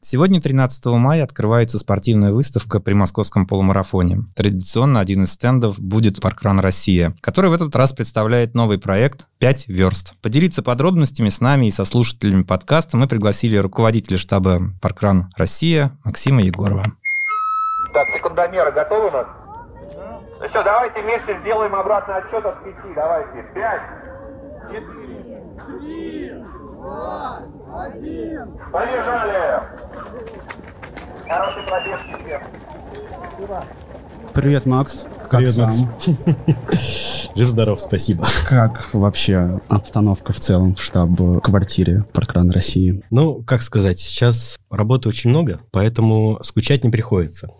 Сегодня, 13 мая, открывается спортивная выставка при московском полумарафоне. Традиционно один из стендов будет «Паркран Россия», который в этот раз представляет новый проект «5 верст». Поделиться подробностями с нами и со слушателями подкаста мы пригласили руководителя штаба «Паркран Россия» Максима Егорова. Так, секундомеры готовы у нас? Ну все, давайте вместе сделаем обратный отсчет от пяти. Давайте. Пять, четыре, три, два, один. Побежали! Хороший пробег всем. Спасибо. Привет, Макс. Как Привет, сам? Макс. Жив-здоров, спасибо. Как вообще обстановка в целом в штаб-квартире Паркран России? Ну, как сказать, сейчас работы очень много, поэтому скучать не приходится.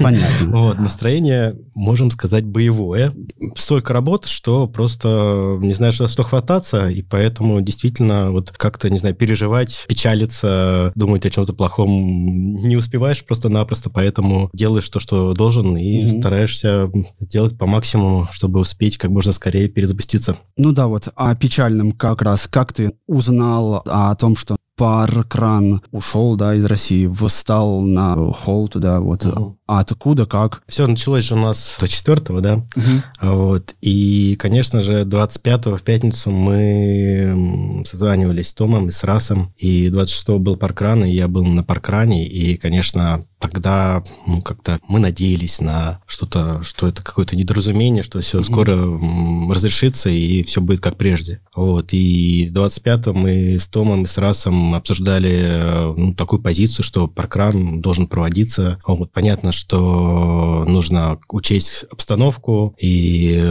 Понятно. Вот, настроение, можем сказать, боевое. Столько работ, что просто не знаешь, за что хвататься, и поэтому действительно вот как-то, не знаю, переживать, печалиться, думать о чем-то плохом не успеваешь просто-напросто, поэтому делаешь то, что должен, и mm-hmm. Стараешься сделать по максимуму, чтобы успеть как можно скорее перезапуститься. Ну да, вот о печальном как раз. Как ты узнал о том, что Паркран ушел, да, из России, встал на hold туда, вот. Угу. А откуда, как? Все началось же у нас до 4 да? Угу. Вот. И, конечно же, 25-го в пятницу мы созванивались с Томом и с Расом, и 26-го был Паркран, и я был на Паркране, и, конечно, тогда ну, как-то мы надеялись на что-то, что это какое-то недоразумение, что все mm-hmm. скоро разрешится и все будет как прежде. Вот. И 25-го мы с Томом и с Расом обсуждали ну, такую позицию, что паркран должен проводиться. Вот. Понятно, что нужно учесть обстановку, и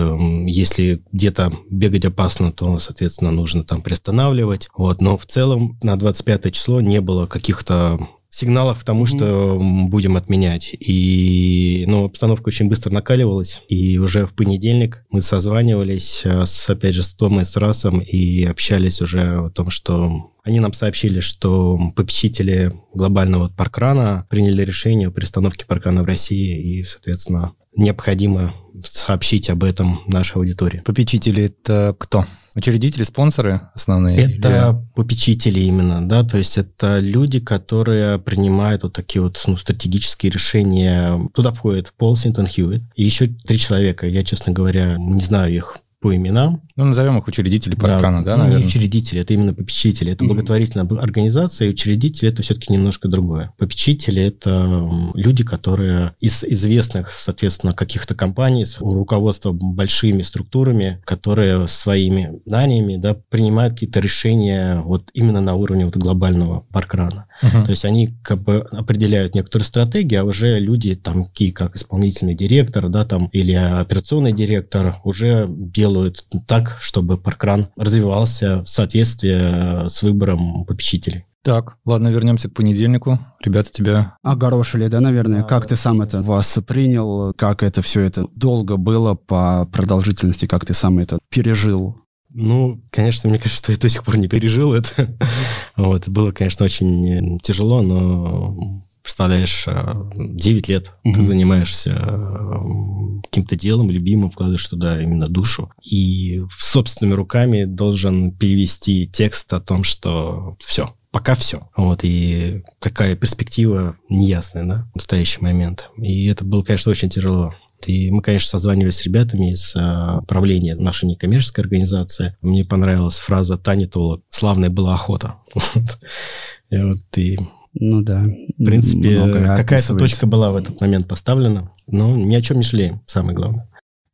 если где-то бегать опасно, то, соответственно, нужно там приостанавливать. Вот. Но в целом на 25 число не было каких-то сигналов к тому, mm-hmm. что будем отменять. И, ну, обстановка очень быстро накаливалась, и уже в понедельник мы созванивались э, с, опять же, с Томой, с Расом, и общались уже о том, что они нам сообщили, что попечители глобального паркрана приняли решение о перестановке паркрана в России, и, соответственно, необходимо сообщить об этом нашей аудитории. Попечители это кто? Учредители, спонсоры основные? Это или... попечители именно, да, то есть это люди, которые принимают вот такие вот ну, стратегические решения. Туда входит Пол Синтон Хьюитт и еще три человека. Я, честно говоря, не знаю их по именам. Ну, назовем их учредители паркрана, да, да ну, не учредители, это именно попечители. Это mm-hmm. благотворительная организация, и учредители – это все-таки немножко другое. Попечители – это люди, которые из известных, соответственно, каких-то компаний, руководства большими структурами, которые своими знаниями да, принимают какие-то решения вот именно на уровне вот глобального паркрана. Uh-huh. То есть они как бы определяют некоторые стратегии, а уже люди, там, такие как исполнительный директор, да, там, или операционный директор, уже делают так, чтобы паркран развивался в соответствии с выбором попечителей. Так, ладно, вернемся к понедельнику. Ребята, тебя... Огорошили, да, наверное? А, как ты сам это вас принял? Как это все это долго было по продолжительности? Как ты сам это пережил? Ну, конечно, мне кажется, что я до сих пор не пережил это. вот, было, конечно, очень тяжело, но представляешь, 9 э, лет угу. ты занимаешься э, каким-то делом любимым, вкладываешь туда именно душу, и собственными руками должен перевести текст о том, что все, пока все. Вот, и какая перспектива неясная, да, в настоящий момент. И это было, конечно, очень тяжело. И мы, конечно, созванивались с ребятами из а, правления нашей некоммерческой организации. Мне понравилась фраза Тани Толок «Славная была охота». Вот и ну да. В принципе, какая-то точка была в этот момент поставлена, но ни о чем не жалеем, самое главное.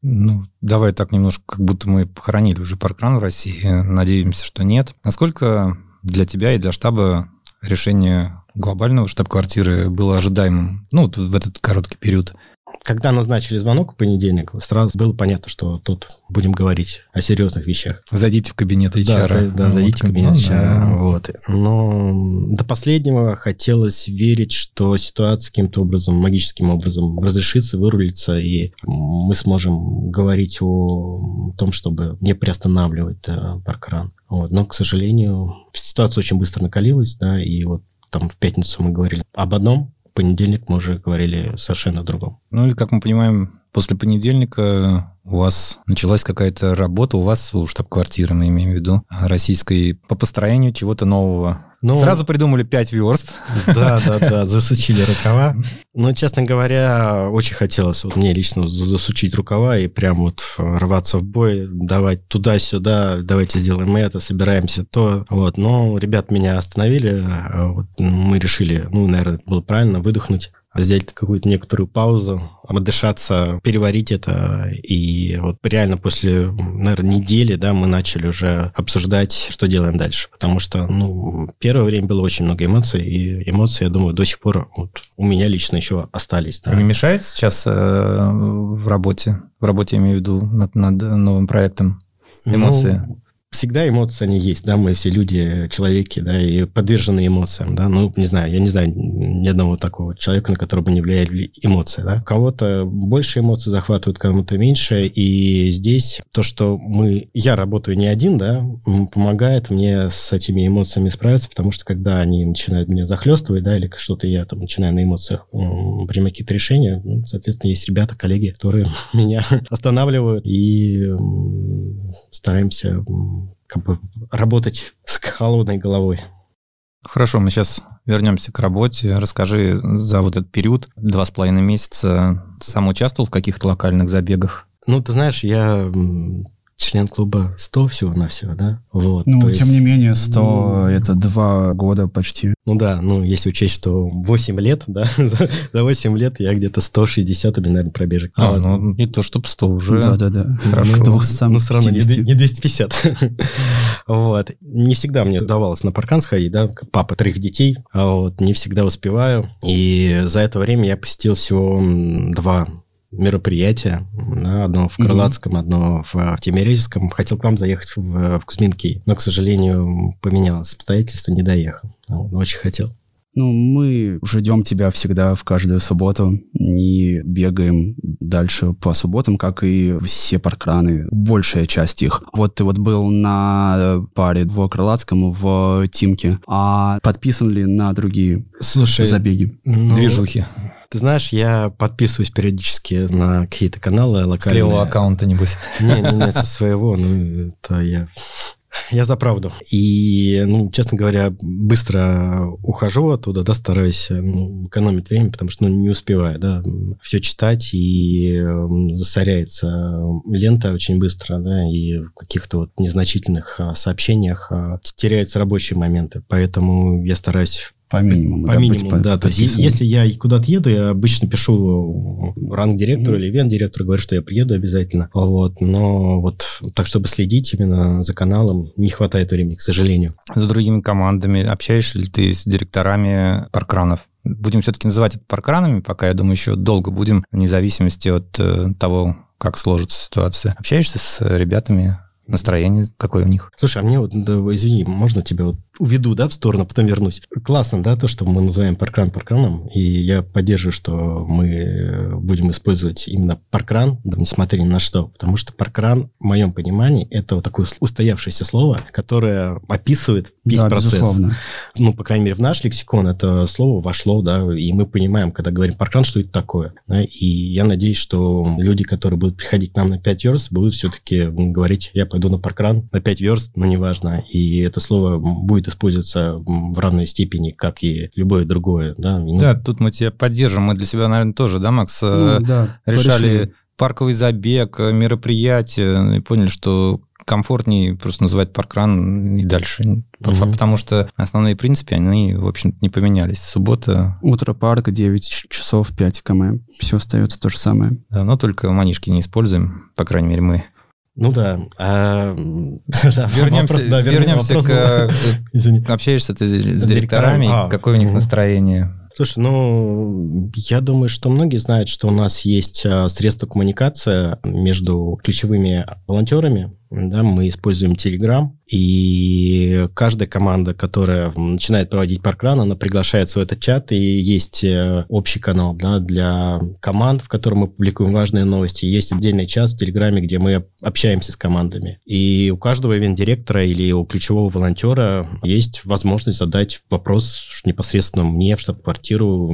Ну, давай так немножко, как будто мы похоронили уже паркран в России. Надеемся, что нет. Насколько для тебя и для штаба решение глобального штаб-квартиры было ожидаемым, ну, вот в этот короткий период? Когда назначили звонок в понедельник, сразу было понятно, что тут будем говорить о серьезных вещах. Зайдите в кабинет HR. Да, за, да ну, зайдите вот, в кабинет HR. Да. Вот. Но до последнего хотелось верить, что ситуация каким-то образом, магическим образом разрешится, вырулится, и мы сможем говорить о том, чтобы не приостанавливать да, паркран. Вот. Но, к сожалению, ситуация очень быстро накалилась, да, и вот там в пятницу мы говорили об одном, понедельник мы уже говорили совершенно о другом. Ну и, как мы понимаем, После понедельника у вас началась какая-то работа, у вас, у штаб-квартиры, мы имеем в виду, российской, по построению чего-то нового. Ну, Сразу придумали 5 верст. Да, да, да, засучили рукава. Но, честно говоря, очень хотелось вот мне лично засучить рукава и прям вот рваться в бой, давать туда-сюда, давайте сделаем это, собираемся то. Вот. Но ребят меня остановили, а вот мы решили, ну, наверное, было правильно выдохнуть взять какую-то некоторую паузу, отдышаться, переварить это. И вот реально после, наверное, недели, да, мы начали уже обсуждать, что делаем дальше. Потому что, ну, первое время было очень много эмоций, и эмоции, я думаю, до сих пор вот, у меня лично еще остались. Да. Не мешает сейчас э, в работе? В работе, я имею в виду, над, над новым проектом? Ну, эмоции? Ну, всегда эмоции, они есть, да, мы все люди, человеки, да, и подвержены эмоциям, да, ну, не знаю, я не знаю ни одного такого человека, на которого бы не влияли эмоции, да. Кого-то больше эмоций захватывают, кому-то меньше, и здесь то, что мы, я работаю не один, да, помогает мне с этими эмоциями справиться, потому что когда они начинают меня захлестывать, да, или что-то я там начинаю на эмоциях принимать какие-то решения, ну, соответственно, есть ребята, коллеги, которые меня останавливают и стараемся как бы работать с холодной головой. Хорошо, мы сейчас вернемся к работе. Расскажи за вот этот период, два с половиной месяца, сам участвовал в каких-то локальных забегах? Ну, ты знаешь, я член клуба 100 всего-навсего, да? Вот, ну, тем есть... не менее, 100 ну, это два года почти. Ну да, ну, если учесть, что 8 лет, да, за, за 8 лет я где-то 160 у меня, наверное, пробежек. А, а ну, не то, чтобы 100 уже. Да-да-да. Хорошо. Ну, ну, все равно не, не 250. вот. Не всегда мне удавалось на паркан сходить, да, папа трех детей, а вот, не всегда успеваю. И за это время я посетил всего два мероприятия. Да, одно в Крылатском, mm-hmm. одно в, в Тимирязевском. Хотел к вам заехать в, в Кузьминки, но, к сожалению, поменялось обстоятельства, не доехал. Но очень хотел. Ну, мы ждем тебя всегда в каждую субботу и бегаем дальше по субботам, как и все паркраны, большая часть их. Вот ты вот был на паре в Крылатском, в Тимке, а подписан ли на другие Слушай, забеги? Ну, Движухи. Ты знаешь, я подписываюсь периодически на какие-то каналы локальные. С левого аккаунта, небось. Не-не-не, со своего, ну, это я я за правду. И, ну, честно говоря, быстро ухожу оттуда, да, стараюсь ну, экономить время, потому что, ну, не успеваю, да, все читать, и засоряется лента очень быстро, да, и в каких-то вот незначительных а, сообщениях а, теряются рабочие моменты. Поэтому я стараюсь по минимуму. По да, минимуму, да. То есть, если я куда-то еду, я обычно пишу ранг директору mm-hmm. или ивент директору, говорю, что я приеду обязательно. Вот. Но вот так, чтобы следить именно за каналом, не хватает времени, к сожалению. За другими командами общаешься ли ты с директорами паркранов? Будем все-таки называть это паркранами, пока, я думаю, еще долго будем, вне зависимости от э, того, как сложится ситуация. Общаешься с ребятами настроение какое у них. Слушай, а мне вот, да, извини, можно тебя вот уведу, да, в сторону, потом вернусь. Классно, да, то, что мы называем паркран паркраном, и я поддерживаю, что мы будем использовать именно паркран, да, несмотря ни на что, потому что паркран, в моем понимании, это вот такое устоявшееся слово, которое описывает весь да, процесс. Безусловно. Ну, по крайней мере, в наш лексикон это слово вошло, да, и мы понимаем, когда говорим паркран, что это такое. Да, и я надеюсь, что люди, которые будут приходить к нам на 5 верст, будут все-таки говорить, я пойду на паркран на 5 верст, но неважно, и это слово будет использоваться в равной степени, как и любое другое. Да, ну, да тут мы тебя поддержим. Мы для себя, наверное, тоже, да, Макс, э, ну, да, решали порешили. парковый забег, э, мероприятие, и поняли, что комфортнее просто называть паркран и дальше. Угу. Потому что основные принципы, они, в общем не поменялись. Суббота... Утро парк, 9 часов, 5 км. Все остается то же самое. Да, но только манишки не используем, по крайней мере, мы. Ну да. А, да вернемся вопрос, да, вернемся вопрос, к... Общаешься ты с директорами, а, какое у них угу. настроение? Слушай, ну, я думаю, что многие знают, что у нас есть а, средства коммуникации между ключевыми волонтерами да, мы используем Telegram, и каждая команда, которая начинает проводить паркран, она приглашается в этот чат, и есть э, общий канал да, для команд, в котором мы публикуем важные новости. Есть отдельный чат в Телеграме, где мы общаемся с командами. И у каждого ивент-директора или у ключевого волонтера есть возможность задать вопрос непосредственно мне в штаб-квартиру,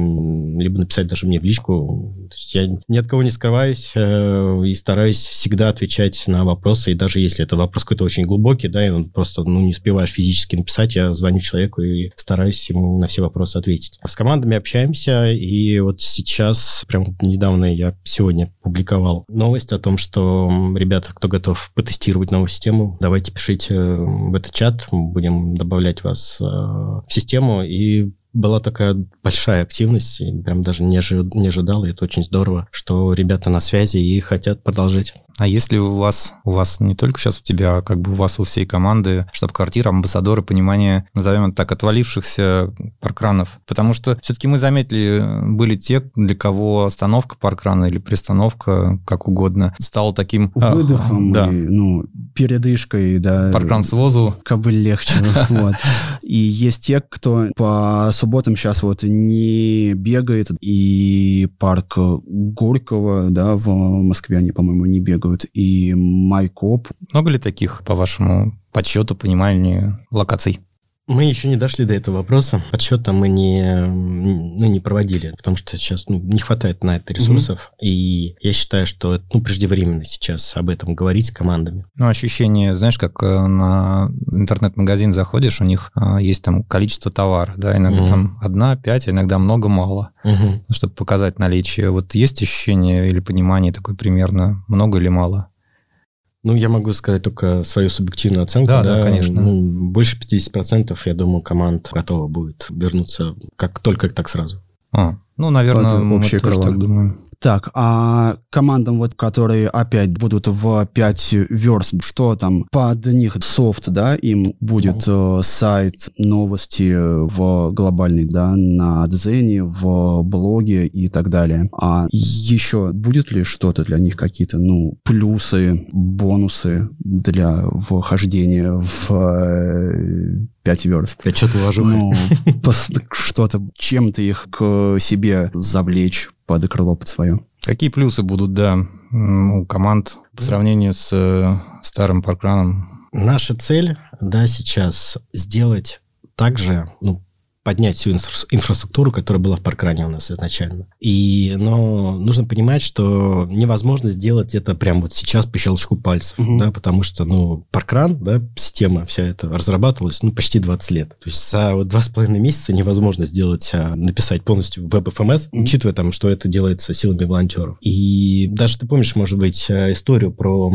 либо написать даже мне в личку. Я ни от кого не скрываюсь э, и стараюсь всегда отвечать на вопросы, и даже если это вопрос какой-то очень глубокий, да, и он просто ну, не успеваешь физически написать, я звоню человеку и стараюсь ему на все вопросы ответить. С командами общаемся, и вот сейчас, прям недавно я сегодня публиковал новость о том, что ребята, кто готов потестировать новую систему, давайте пишите в этот чат, будем добавлять вас э, в систему, и была такая большая активность, и прям даже не, ожи- не ожидал, и это очень здорово, что ребята на связи и хотят продолжить. А если у вас, у вас не только сейчас у тебя, а как бы у вас у всей команды штаб-квартира, амбассадоры, понимание, назовем это так, отвалившихся паркранов? Потому что все-таки мы заметили, были те, для кого остановка паркрана или пристановка, как угодно, стала таким... А, Выдохом, да. и, ну, передышкой, да. Паркран с возу. Как бы легче, вот. И есть те, кто по субботам сейчас вот не бегает, и парк Горького, да, в Москве они, по-моему, не бегают, и Майкоп. Много ли таких, по вашему подсчету, пониманию, локаций? Мы еще не дошли до этого вопроса. Подсчета мы не, ну, не проводили, потому что сейчас ну, не хватает на это ресурсов. Mm-hmm. И я считаю, что ну, преждевременно сейчас об этом говорить с командами. Ну, ощущение, знаешь, как э, на интернет-магазин заходишь, у них а, есть там количество товара, да, иногда mm-hmm. там одна, пять, а иногда много-мало, mm-hmm. чтобы показать наличие. Вот есть ощущение или понимание такое примерно, много или мало? Ну, я могу сказать только свою субъективную оценку. Да, да, да конечно. Ну, больше 50%, я думаю, команд готова будет вернуться как только так сразу. А, ну, наверное, Под мы тоже так думаем. Так, а командам, вот, которые опять будут в 5 верст, что там под них софт, да, им будет э, сайт, новости в глобальный, да, на Дзене, в блоге и так далее. А еще будет ли что-то для них, какие-то, ну, плюсы, бонусы для вхождения в э, 5 верст. Я что-то вожу. Ну, что-то, чем-то их к себе завлечь под крыло под свое. Какие плюсы будут, да, у команд по сравнению с э, старым паркраном? Наша цель, да, сейчас сделать также, ну, поднять всю инфра- инфраструктуру, которая была в паркране у нас изначально. И, но нужно понимать, что невозможно сделать это прямо вот сейчас по щелчку пальцев, угу. да, потому что, ну, паркран, да, система вся эта разрабатывалась, ну, почти 20 лет. То есть за вот два с половиной месяца невозможно сделать, а, написать полностью веб-ФМС, угу. учитывая там, что это делается силами волонтеров. И даже ты помнишь, может быть, а, историю про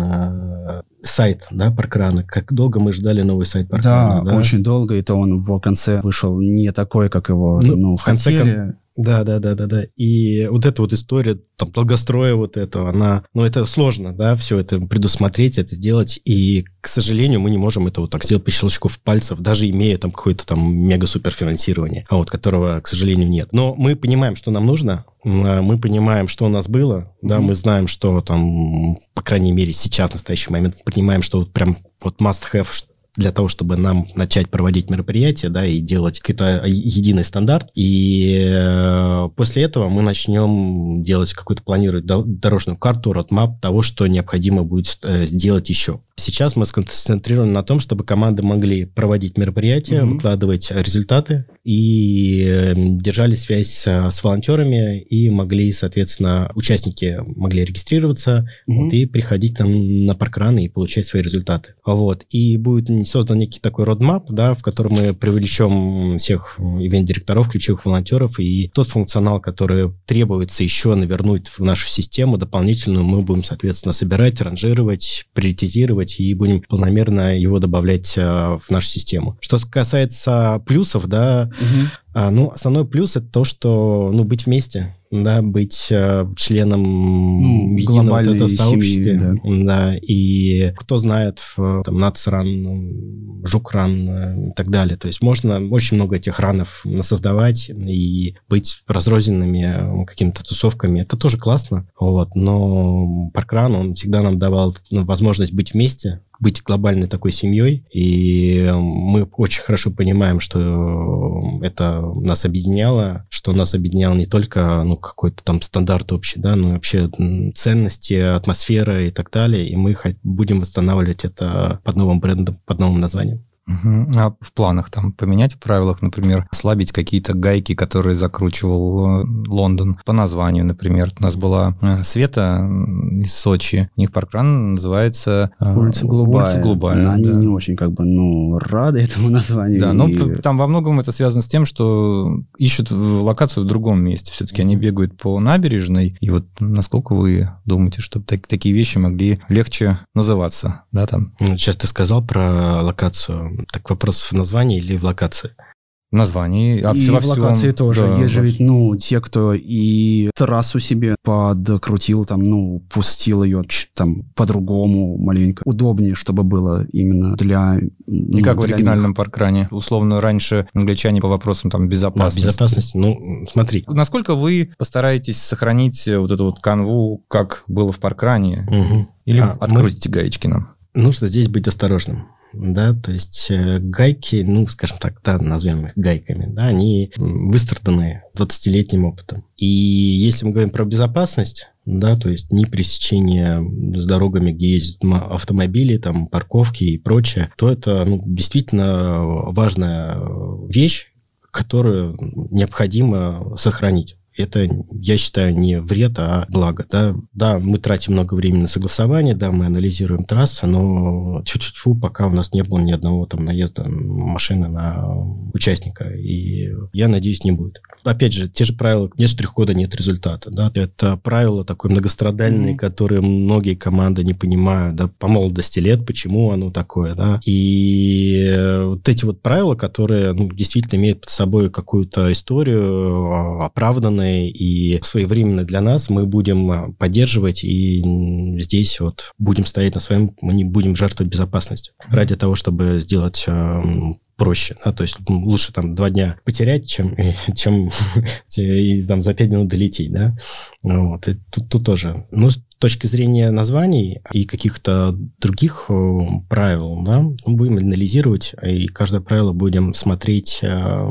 а, сайт, да, Паркрана. Как долго мы ждали новый сайт Паркрана? Да, да? очень долго, и то он в конце вышел не такой, как его ну, ну, в конце хотели. Да, да, да, да, да. И вот эта вот история, там, долгостроя вот этого, она, ну, это сложно, да, все это предусмотреть, это сделать, и, к сожалению, мы не можем это вот так сделать по щелчку в пальцев, даже имея там какое-то там мега-супер финансирование, а вот которого, к сожалению, нет. Но мы понимаем, что нам нужно, а, мы понимаем, что у нас было, mm-hmm. да, мы знаем, что там, по крайней мере, сейчас, в настоящий момент, понимаем, что вот прям вот must-have, для того, чтобы нам начать проводить мероприятия, да, и делать какой-то единый стандарт. И э, после этого мы начнем делать какую-то, планировать дорожную карту, родмап того, что необходимо будет э, сделать еще. Сейчас мы сконцентрированы на том, чтобы команды могли проводить мероприятия, mm-hmm. выкладывать результаты и э, держали связь с, с волонтерами и могли, соответственно, участники могли регистрироваться mm-hmm. вот, и приходить там на паркраны и получать свои результаты. Вот. И будет создан некий такой родмап, да, в котором мы привлечем всех ивент-директоров, ключевых волонтеров, и тот функционал, который требуется еще навернуть в нашу систему дополнительную, мы будем, соответственно, собирать, ранжировать, приоритизировать и будем полномерно его добавлять э, в нашу систему. Что касается плюсов, да, угу. А, ну, основной плюс это то, что, ну, быть вместе, да, быть э, членом ну, единого вот этого сообщества, да. да, и кто знает, там, нацран, жукран э, и так далее, то есть можно очень много этих ранов создавать и быть разрозненными э, какими-то тусовками, это тоже классно, вот, но паркран, он всегда нам давал ну, возможность быть вместе, быть глобальной такой семьей, и мы очень хорошо понимаем, что это нас объединяло, что нас объединяло не только ну, какой-то там стандарт общий, да, но вообще ценности, атмосфера и так далее, и мы будем восстанавливать это под новым брендом, под новым названием. Угу. А в планах там поменять в правилах, например, ослабить какие-то гайки, которые закручивал э, Лондон по названию, например. У нас была э, Света из Сочи, у них паркран называется э, Улица Голубая. Улица Голубая. Но они да. не очень как бы, ну, рады этому названию. Да, и... но там во многом это связано с тем, что ищут локацию в другом месте. Все-таки они бегают по набережной, и вот насколько вы думаете, чтобы так, такие вещи могли легче называться, да, там? Ну, сейчас ты сказал про локацию так вопрос в названии или в локации? В названии, а и во в локации тоже. Да, Есть же ведь, ну, те, кто и трассу себе подкрутил, там, ну, пустил ее там по-другому маленько. Удобнее, чтобы было именно для... Ну, и как в оригинальном них. паркране. Условно, раньше англичане по вопросам там безопасности. Да, безопасности, ну, смотри. Насколько вы постараетесь сохранить вот эту вот канву, как было в паркране? Угу. Или а, открутите мы... гаечки нам? Нужно здесь быть осторожным да, то есть э, гайки, ну, скажем так, да, назовем их гайками, да, они выстраданы 20-летним опытом. И если мы говорим про безопасность, да, то есть не пересечение с дорогами, где ездят автомобили, там, парковки и прочее, то это, ну, действительно важная вещь, которую необходимо сохранить это, я считаю, не вред, а благо. Да, да мы тратим много времени на согласование, да, мы анализируем трассы, но чуть-чуть фу, пока у нас не было ни одного там наезда машины на участника. И я надеюсь, не будет. Опять же, те же правила, нет штрих-кода, нет результата. Да? Это правило такое многострадальное, mm-hmm. которое многие команды не понимают, да, по молодости лет, почему оно такое, да. И вот эти вот правила, которые ну, действительно имеют под собой какую-то историю, а, важные и своевременные для нас, мы будем а, поддерживать, и здесь вот будем стоять на своем, мы не будем жертвовать безопасностью ради того, чтобы сделать а, проще. Да? То есть лучше там два дня потерять, чем, чем и, там, за пять минут долететь. Да? Вот. И тут, тут тоже. Ну, с точки зрения названий и каких-то других правил, да, мы будем анализировать, и каждое правило будем смотреть э,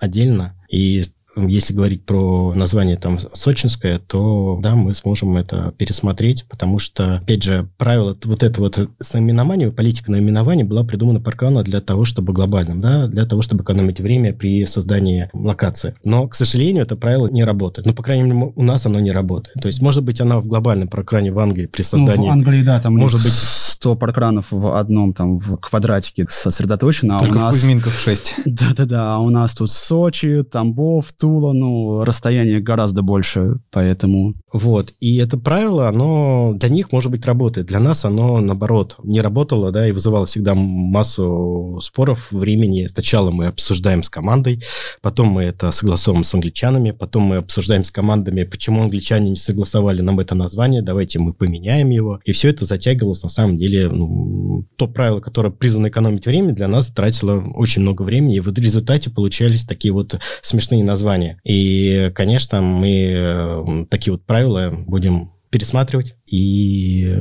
отдельно и если говорить про название там сочинское, то да, мы сможем это пересмотреть, потому что, опять же, правило вот это вот с наименованием, политика наименования была придумана Паркрана для того, чтобы глобальным, да, для того, чтобы экономить время при создании локации. Но, к сожалению, это правило не работает. Ну, по крайней мере, у нас оно не работает. То есть, может быть, она в глобальном паркране в Англии при создании... Ну, в Англии, да, там может быть 100 паркранов в одном там в квадратике сосредоточено, а Только у нас... в Кузьминках 6. Да-да-да, а у нас тут Сочи, Тамбов, Тула, ну, расстояние гораздо больше, поэтому... Вот, и это правило, оно для них, может быть, работает. Для нас оно, наоборот, не работало, да, и вызывало всегда массу споров времени. Сначала мы обсуждаем с командой, потом мы это согласовываем с англичанами, потом мы обсуждаем с командами, почему англичане не согласовали нам это название, давайте мы поменяем его. И все это затягивалось, на самом деле, ну, то правило, которое призвано экономить время, для нас тратило очень много времени, и в результате получались такие вот смешные названия. И, конечно, мы такие вот правила будем пересматривать. И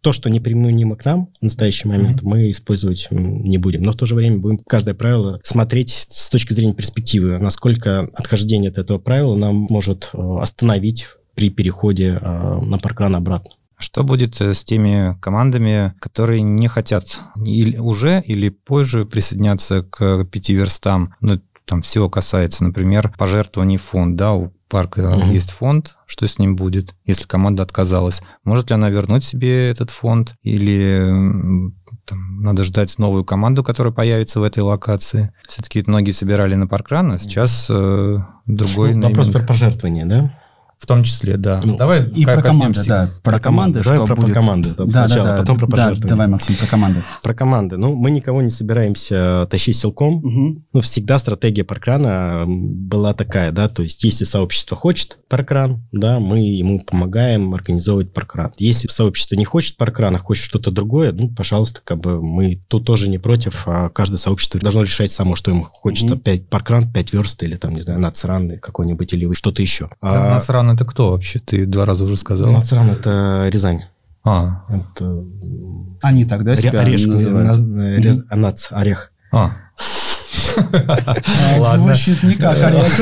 то, что неприменимо к нам в настоящий момент, mm-hmm. мы использовать не будем. Но в то же время будем каждое правило смотреть с точки зрения перспективы, насколько отхождение от этого правила нам может э, остановить при переходе э, на паркран обратно. Что будет э, с теми командами, которые не хотят или уже или позже присоединяться к пяти верстам? Ну, там всего касается, например, пожертвований фонд, да, у парка угу. есть фонд, что с ним будет, если команда отказалась? Может ли она вернуть себе этот фонд или там, надо ждать новую команду, которая появится в этой локации? Все-таки многие собирали на паркран, а сейчас э, другой... Ну, вопрос про пожертвование, да? В том числе, да. Ну, давай и про команды, да. Про, команды, давай про, будет... про команды да, сначала, да, да, потом про пожертвования. Да, давай, Максим, про команды. Про команды. Ну, мы никого не собираемся тащить силком. Угу. Ну, всегда стратегия паркрана была такая, да, то есть если сообщество хочет паркран, да, мы ему помогаем организовывать паркран. Если сообщество не хочет паркрана, хочет что-то другое, ну, пожалуйста, как бы мы тут тоже не против, а каждое сообщество должно решать само, что ему хочется. Угу. 5 паркран, 5 верст или там, не знаю, нацраны какой-нибудь или что-то еще. Да, а... Нацран это кто вообще? Ты два раза уже сказал. Нацран это Рязань. А. Это... Они тогда себя Орешек называют. Нац, орех. А. Звучит не как орех.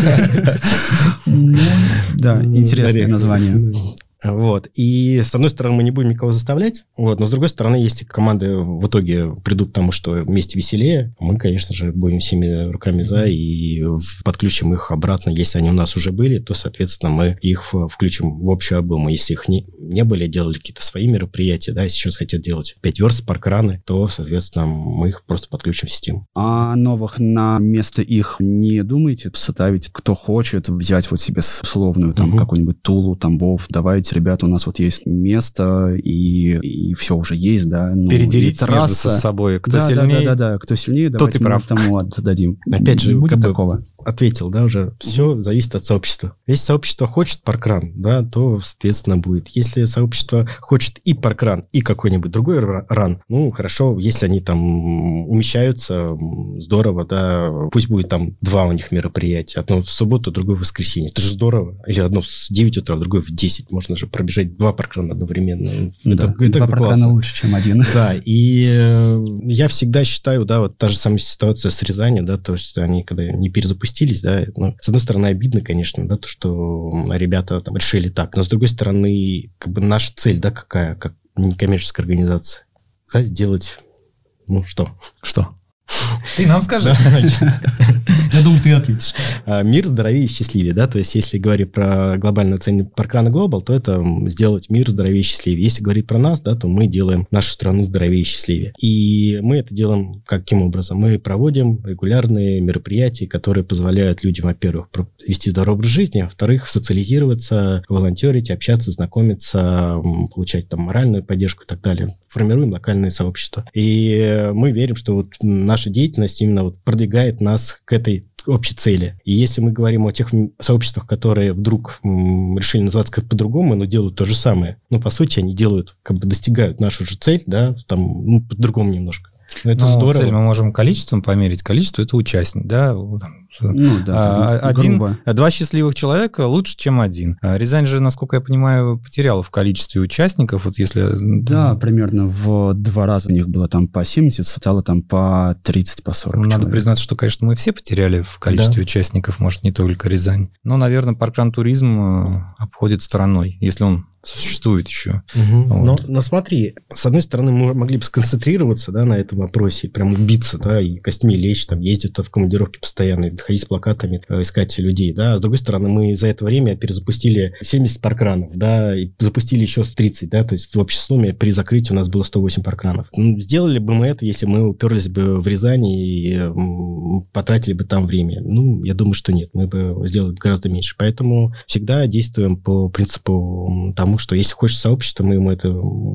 Да, интересное название. Вот. И, с одной стороны, мы не будем никого заставлять, вот, но, с другой стороны, если команды в итоге придут к тому, что вместе веселее, мы, конечно же, будем всеми руками за и подключим их обратно. Если они у нас уже были, то, соответственно, мы их включим в общую обойму. Если их не, не были, делали какие-то свои мероприятия, да, сейчас хотят делать 5 верст паркраны, то, соответственно, мы их просто подключим в систему. А новых на место их не думаете составить? Кто хочет взять вот себе условную, там, угу. какую-нибудь Тулу, Тамбов, давайте говорить, ребята, у нас вот есть место, и, и все уже есть, да. Ну, Переделить между собой, кто да, сильнее. Да, да, да, кто сильнее, давайте ты прав. тому отдадим. Опять же, будет такого. Ответил, да, уже. Все mm-hmm. зависит от сообщества. Если сообщество хочет паркран, да, то, соответственно, будет. Если сообщество хочет и паркран, и какой-нибудь другой ран, ну, хорошо, если они там умещаются, здорово, да, пусть будет там два у них мероприятия. Одно в субботу, другое в воскресенье. Это же здорово. Или одно в 9 утра, другое в 10. Можно же пробежать два паркрана одновременно. Ну это, да, это два паркрана лучше, чем один. Да, и э, я всегда считаю, да, вот та же самая ситуация с Рязанью, да, то есть они когда не перезапустились, да, ну, с одной стороны, обидно, конечно, да, то, что ребята там решили так, но с другой стороны, как бы наша цель, да, какая, как некоммерческая организация, да, сделать, ну, что? Что? Ты нам скажи. Я думаю, ты ответишь. А, мир здоровее и счастливее, да, то есть если говорить про глобальную цель Паркрана Global, то это сделать мир здоровее и счастливее. Если говорить про нас, да, то мы делаем нашу страну здоровее и счастливее. И мы это делаем каким образом? Мы проводим регулярные мероприятия, которые позволяют людям, во-первых, вести здоровый образ жизни, а во-вторых, социализироваться, волонтерить, общаться, знакомиться, получать там моральную поддержку и так далее. Формируем локальные сообщества. И мы верим, что вот наша деятельность именно вот продвигает нас к этой общей цели. И если мы говорим о тех сообществах, которые вдруг м, решили называться как по-другому, но делают то же самое, ну, по сути, они делают, как бы достигают нашу же цель, да, там, ну, по-другому немножко. Но это ну, здорово. Цель мы можем количеством померить. Количество – это участник, да, ну, да, а, один, грубо. два счастливых человека лучше, чем один. А Рязань же, насколько я понимаю, потеряла в количестве участников, вот если... Да, примерно в два раза у них было там по 70, стало там по 30, по 40 Надо человек. признаться, что, конечно, мы все потеряли в количестве да. участников, может, не только Рязань. Но, наверное, паркран туризм э, обходит стороной, если он существует еще. Угу. Вот. Но, но смотри, с одной стороны, мы могли бы сконцентрироваться да, на этом вопросе, прям убиться, да, и костьми лечь, там, ездить в командировки постоянно, ходить с плакатами, э, искать людей, да. С другой стороны, мы за это время перезапустили 70 паркранов, да, и запустили еще 30, да, то есть в общей сумме при закрытии у нас было 108 паркранов. Ну, сделали бы мы это, если мы уперлись бы в Рязани и потратили бы там время. Ну, я думаю, что нет, мы бы сделали гораздо меньше. Поэтому всегда действуем по принципу тому, что если хочет сообщество, мы ему это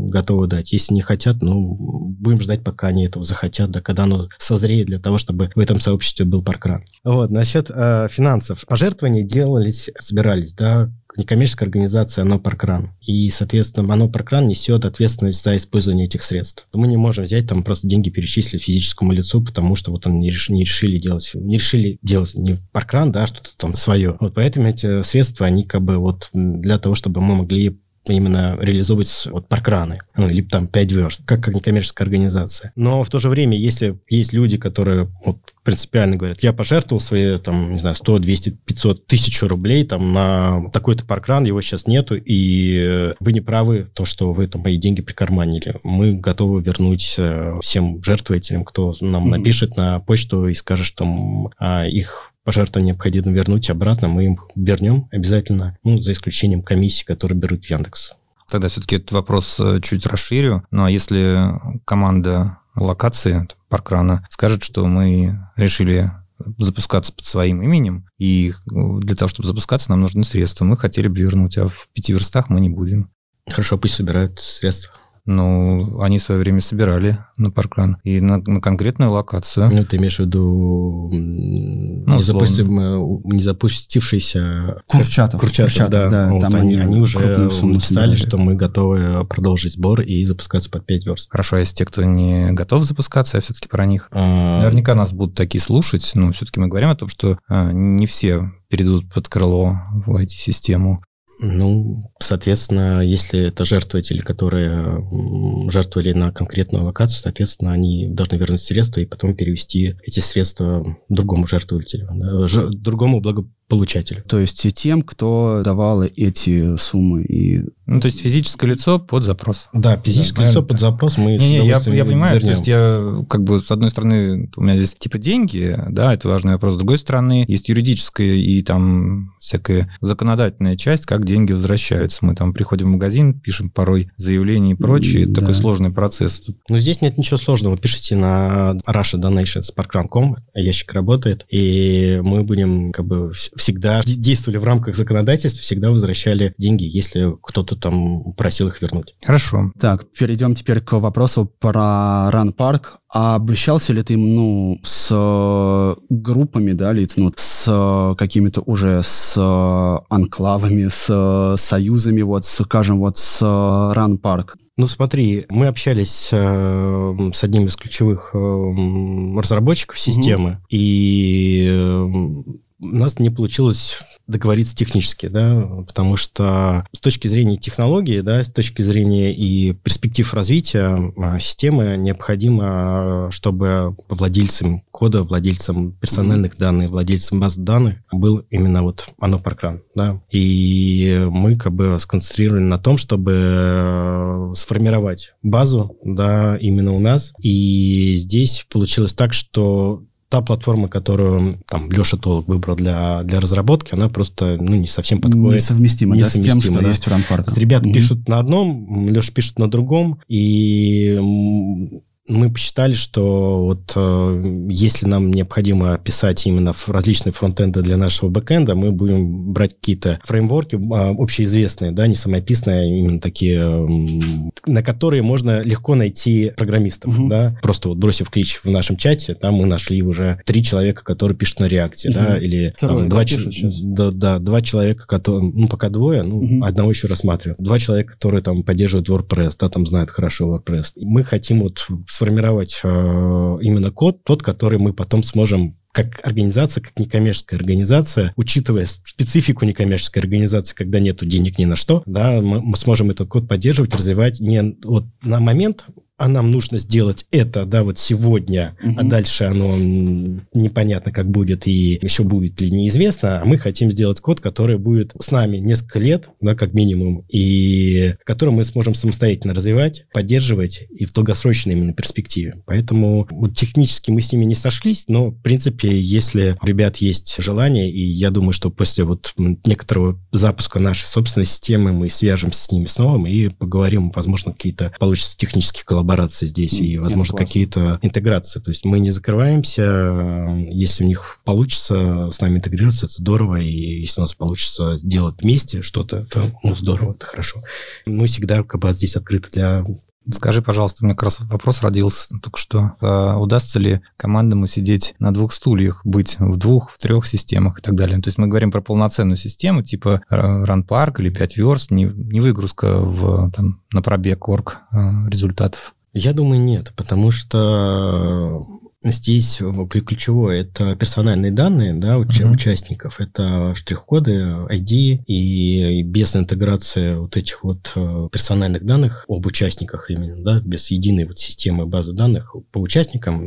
готовы дать. Если не хотят, ну, будем ждать, пока они этого захотят, да, когда оно созреет для того, чтобы в этом сообществе был паркран. Вот, насчет э, финансов. Пожертвования делались, собирались, да, некоммерческая организация АНО «Паркран». И, соответственно, АНО «Паркран» несет ответственность за использование этих средств. Мы не можем взять там просто деньги перечислить физическому лицу, потому что вот он не, реш, не решили делать, не решили делать не Паркран, да, что-то там свое. Вот поэтому эти средства, они как бы вот для того, чтобы мы могли именно реализовывать вот паркраны, ну, либо там 5 верст, как, как некоммерческая организация. Но в то же время, если есть люди, которые вот, принципиально говорят, я пожертвовал свои, там, не знаю, 100, 200, 500, тысячу рублей там на такой-то паркран, его сейчас нету, и вы не правы, то, что вы там мои деньги прикарманили. Мы готовы вернуть э, всем жертвователям, кто нам mm-hmm. напишет на почту и скажет, что а, их пожертвования необходимо вернуть обратно, мы им вернем обязательно, ну, за исключением комиссии, которые берут Яндекс. Тогда все-таки этот вопрос э, чуть расширю. Ну, а если команда локации паркрана скажет, что мы решили запускаться под своим именем, и для того, чтобы запускаться, нам нужны средства. Мы хотели бы вернуть, а в пяти верстах мы не будем. Хорошо, пусть собирают средства. Ну, они в свое время собирали на паркран и на, на конкретную локацию. Ну, ты имеешь в виду ну, незапустим, незапустившийся... Курчатов. Курчатов, Курчатов да. да вот там они, они уже написали, что мы готовы продолжить сбор и запускаться под 5 верст. Хорошо, а если те, кто не готов запускаться, я все-таки про них. А... Наверняка нас будут такие слушать, но все-таки мы говорим о том, что а, не все перейдут под крыло в IT-систему. Ну, соответственно, если это жертвователи, которые жертвовали на конкретную локацию, соответственно, они должны вернуть средства и потом перевести эти средства другому жертвователю, другому благополучателю. То есть тем, кто давал эти суммы и ну, то есть физическое лицо под запрос. Да, физическое да, лицо под запрос мы не, не, я, я понимаю, вернем. то есть я как бы с одной стороны у меня здесь типа деньги, да, это важный вопрос, с другой стороны есть юридическая и там всякая законодательная часть, как деньги возвращаются. Мы там приходим в магазин, пишем порой заявления и прочее, это да. такой сложный процесс. Ну, здесь нет ничего сложного. Пишите на Russia Donations Parkrun.com, ящик работает, и мы будем как бы всегда действовали в рамках законодательства, всегда возвращали деньги, если кто-то кто там просил их вернуть. Хорошо. Так, перейдем теперь к вопросу про Run Park. А обращался ли ты, ну, с группами, да, лиц, ну, с какими-то уже с анклавами, с союзами, вот, скажем, вот с Run Park? Ну, смотри, мы общались э, с одним из ключевых э, разработчиков системы, mm-hmm. и э, у нас не получилось договориться технически, да, потому что с точки зрения технологии, да, с точки зрения и перспектив развития а, системы необходимо, чтобы владельцем кода, владельцем персональных данных, владельцем баз данных был именно вот оно паркран, да, и мы как бы сконцентрированы на том, чтобы сформировать базу, да, именно у нас, и здесь получилось так, что та платформа, которую там Леша Толок выбрал для, для разработки, она просто ну, не совсем подходит. Несовместима, несовместима да, с тем, что да. есть у. Ребята mm-hmm. пишут на одном, Леша пишет на другом, и мы посчитали, что вот э, если нам необходимо писать именно различные фронтенды для нашего бэкенда, мы будем брать какие-то фреймворки э, общеизвестные, да, не самописные, а именно такие, э, на которые можно легко найти программистов, mm-hmm. да. Просто вот бросив клич в нашем чате, там мы нашли уже три человека, которые пишут на React -е, mm-hmm. да, или там, два, ч... да, да, два человека, которые, ну, пока двое, ну, mm-hmm. одного еще рассматриваем. Два человека, которые там поддерживают WordPress, да, там знают хорошо WordPress. Мы хотим вот сформировать э, именно код, тот, который мы потом сможем как организация, как некоммерческая организация, учитывая специфику некоммерческой организации, когда нету денег ни на что, да, мы, мы сможем этот код поддерживать, развивать не вот на момент а нам нужно сделать это, да, вот сегодня, угу. а дальше оно непонятно, как будет и еще будет ли неизвестно, а мы хотим сделать код, который будет с нами несколько лет, да, как минимум, и который мы сможем самостоятельно развивать, поддерживать и в долгосрочной именно перспективе. Поэтому вот технически мы с ними не сошлись, но, в принципе, если у ребят есть желание, и я думаю, что после вот некоторого запуска нашей собственной системы мы свяжемся с ними снова и поговорим, возможно, какие-то получится технические коллаборации коллаборации здесь и, возможно, какие-то интеграции. То есть мы не закрываемся. Если у них получится с нами интегрироваться, это здорово. И если у нас получится делать вместе что-то, то ну, здорово, это хорошо. Мы всегда как бы здесь открыты для Скажи, пожалуйста, у меня как раз вопрос родился только что. А удастся ли командам усидеть на двух стульях, быть в двух, в трех системах и так далее? То есть мы говорим про полноценную систему, типа Run Park или 5 верст, не, не выгрузка в, там, на пробег орг а, результатов. Я думаю, нет, потому что Здесь ключевое это персональные данные да, уч- uh-huh. участников, это штрих-коды, ID, и без интеграции вот этих вот э, персональных данных об участниках именно, да, без единой вот системы базы данных по участникам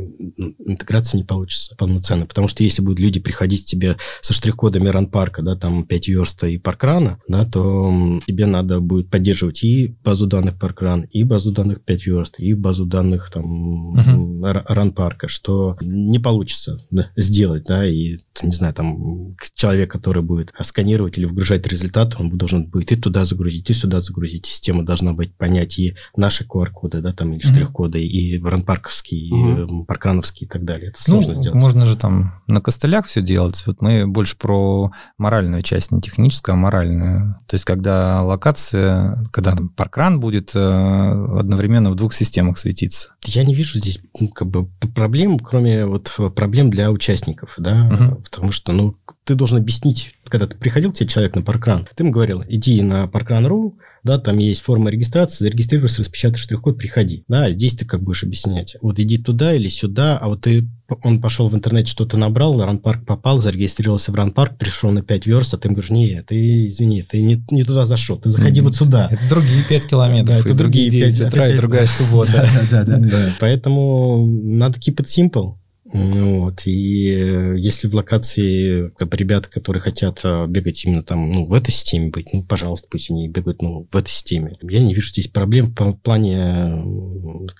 интеграция не получится полноценно, потому что если будут люди приходить к тебе со штрих-кодами ранпарка, да, там 5 верст и паркрана, да, то тебе надо будет поддерживать и базу данных паркран, и базу данных 5 верст, и базу данных там uh-huh. ранпарка, что что не получится сделать, да, и, не знаю, там, человек, который будет сканировать или вгружать результат, он должен будет и туда загрузить, и сюда загрузить. Система должна быть понять и наши QR-коды, да, там, или штрих-коды, и ранпарковские, mm-hmm. и паркановские и так далее. Это сложно ну, сделать. Можно же там на костылях все делать. Вот мы больше про моральную часть, не техническую, а моральную. То есть, когда локация, когда паркран будет э, одновременно в двух системах светиться. Я не вижу здесь ну, как бы проблем, кроме вот проблем для участников, да, угу. потому что, ну, ты должен объяснить, когда ты приходил тебе человек на паркран, ты ему говорил, иди на паркран.ру, да, там есть форма регистрации, зарегистрируйся, распечатай штрих-код, приходи. Да, здесь ты как будешь объяснять. Вот иди туда или сюда, а вот ты, он пошел в интернете, что-то набрал, ранпарк попал, зарегистрировался в ранпарк, пришел на 5 верст, а ты ему говоришь, нет, ты, извини, ты не, не туда зашел, ты заходи вот сюда. Это другие 5 километров, да, и другие 9 утра, и другая суббота. Да, да, да. Поэтому надо keep it simple. Вот. И э, если в локации как бы, ребята, которые хотят э, бегать именно там, ну, в этой системе быть, ну, пожалуйста, пусть они бегают, ну, в этой системе. Я не вижу здесь проблем в плане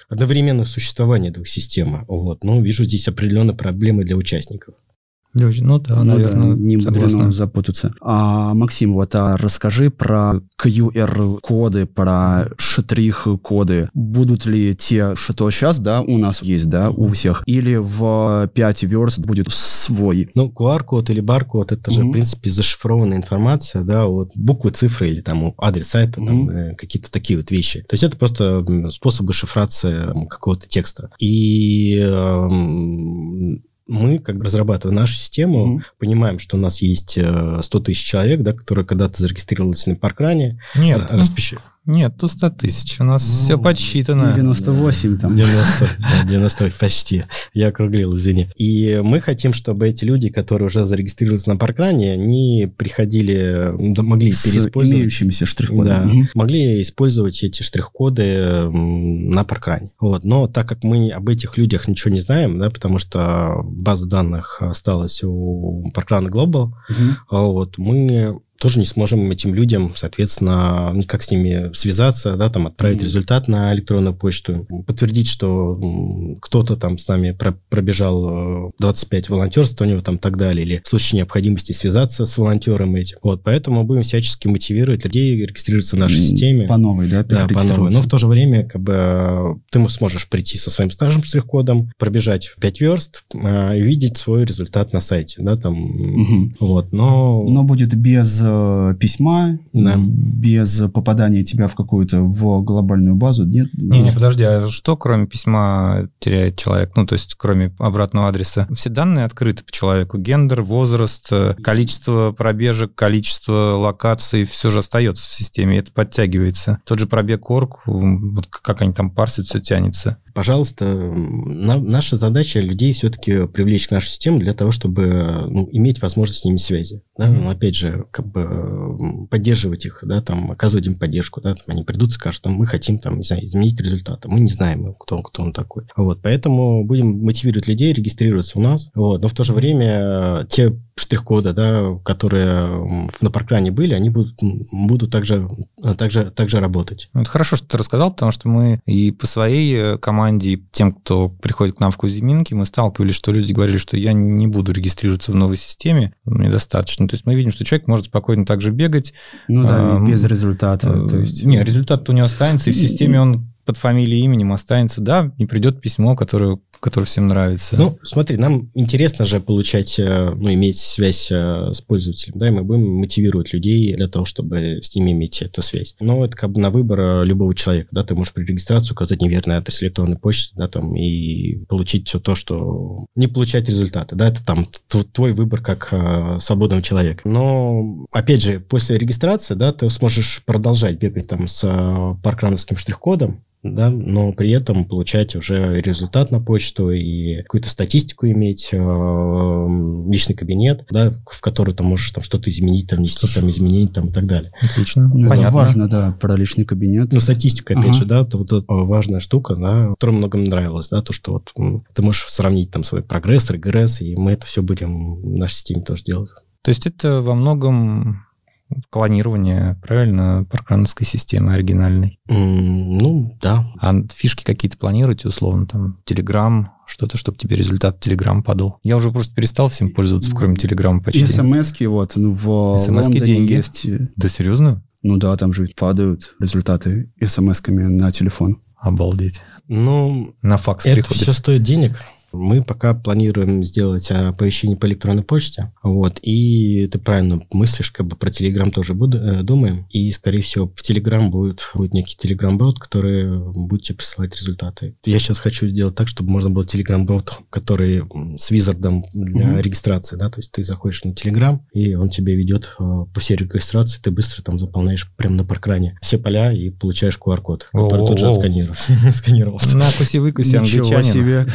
одновременного существования двух систем. Вот. Но вижу здесь определенные проблемы для участников. Люди, ну да, ну, наверное, да, не согласна. запутаться. А, Максим, вот а расскажи про QR-коды, про штрих-коды. Будут ли те, что сейчас, да, у нас есть, да, у всех, или в 5 верст будет свой? Ну, QR-код или бар-код, это же, mm-hmm. в принципе, зашифрованная информация, да, вот буквы, цифры или там адрес сайта, mm-hmm. там, э, какие-то такие вот вещи. То есть это просто способы шифрации какого-то текста. И э, мы, как бы разрабатывая нашу систему, mm-hmm. понимаем, что у нас есть 100 э, тысяч человек, да, которые когда-то зарегистрировались на паркране. Нет, распищ... Нет, тут 100 тысяч. У нас ну, все подсчитано. 98 там. 90, 90 почти. Я округлил, извини. И мы хотим, чтобы эти люди, которые уже зарегистрировались на паркране, они приходили, могли С переиспользовать... имеющимися штрих-кодами. Да, угу. могли использовать эти штрих-коды на паркране. Вот. Но так как мы об этих людях ничего не знаем, да, потому что база данных осталась у паркрана Global, угу. вот, мы тоже не сможем этим людям, соответственно, никак с ними связаться, да, там отправить mm-hmm. результат на электронную почту, подтвердить, что кто-то там с нами пробежал 25 э, волонтерств у него там так далее, или в случае необходимости связаться с волонтером этим. Вот, поэтому мы будем всячески мотивировать людей регистрироваться в нашей mm-hmm. системе. По новой, да? Да, по новой. Но в то же время, как бы, ты сможешь прийти со своим стажем штрих-кодом, пробежать 5 верст э, и видеть свой результат на сайте, да, там, mm-hmm. вот, но... Но будет без Э, письма, да. без попадания тебя в какую-то в глобальную базу, нет? Не, не, подожди, а что кроме письма теряет человек? Ну, то есть кроме обратного адреса. Все данные открыты по человеку. Гендер, возраст, э, количество пробежек, количество локаций, все же остается в системе, это подтягивается. Тот же пробег орг, вот как они там парсят, все тянется пожалуйста, на, наша задача людей все-таки привлечь к нашей системе для того, чтобы ну, иметь возможность с ними связи. Да? Mm-hmm. Но опять же, как бы поддерживать их, да, там, оказывать им поддержку. Да? Там, они придут и скажут, там, мы хотим там, не знаю, изменить результаты. Мы не знаем, кто он, кто он такой. Вот, поэтому будем мотивировать людей регистрироваться у нас. Вот, но в то же время те штрих-кода, да, которые на паркране были, они будут, будут также, также, также работать. Ну, это хорошо, что ты рассказал, потому что мы и по своей э, команде, и тем, кто приходит к нам в Кузьминки, мы сталкивались, что люди говорили, что я не буду регистрироваться в новой системе, мне достаточно. То есть мы видим, что человек может спокойно также бегать. Ну да, а, без результата. Э, то есть... Не, результат у него останется, и в системе он под фамилией и именем останется, да, не придет письмо, которое, которое всем нравится. Ну, смотри, нам интересно же получать, э, ну, иметь связь э, с пользователем, да, и мы будем мотивировать людей для того, чтобы с ними иметь эту связь. Но это как бы на выбор э, любого человека, да, ты можешь при регистрации указать неверный адрес электронной почты, да, там, и получить все то, что... Не получать результаты, да, это там твой выбор как э, свободного человека. Но, опять же, после регистрации, да, ты сможешь продолжать бегать там с э, паркрановским штрих-кодом, да, но при этом получать уже результат на почту и какую-то статистику иметь, э, личный кабинет, да, в который ты можешь там что-то изменить, там, внести там изменить там и так далее. Отлично. Ну, Понятно. Это важно, да, про личный кабинет. Ну, статистика, опять ага. же, да, это вот эта важная штука, да, которая многим нравилась, да, то, что вот ты можешь сравнить там свой прогресс, регресс, и мы это все будем в нашей системе тоже делать. То есть это во многом клонирование, правильно, паркрановской системы оригинальной. ну, да. А фишки какие-то планируете, условно, там, Telegram, что-то, чтобы тебе результат Telegram падал. Я уже просто перестал всем пользоваться, кроме Telegram почти. СМСки вот ну, в СМСки деньги. есть. Да серьезно? Ну да, там же падают результаты смс-ками на телефон. Обалдеть. Ну, на факс это приходит. все стоит денег. Мы пока планируем сделать оповещение по электронной почте. Вот. И ты правильно мыслишь, как бы про Telegram тоже буду, э, думаем. И, скорее всего, в Telegram будет, будет некий Telegram-брод, который будет тебе присылать результаты. Я сейчас хочу сделать так, чтобы можно было Telegram-брод, который с визардом для mm-hmm. регистрации. Да? То есть ты заходишь на Telegram, и он тебе ведет э, по серии регистрации, ты быстро там заполняешь прямо на паркране все поля и получаешь QR-код, который тут же отсканировался. Накуси-выкуси, англичанин. себе.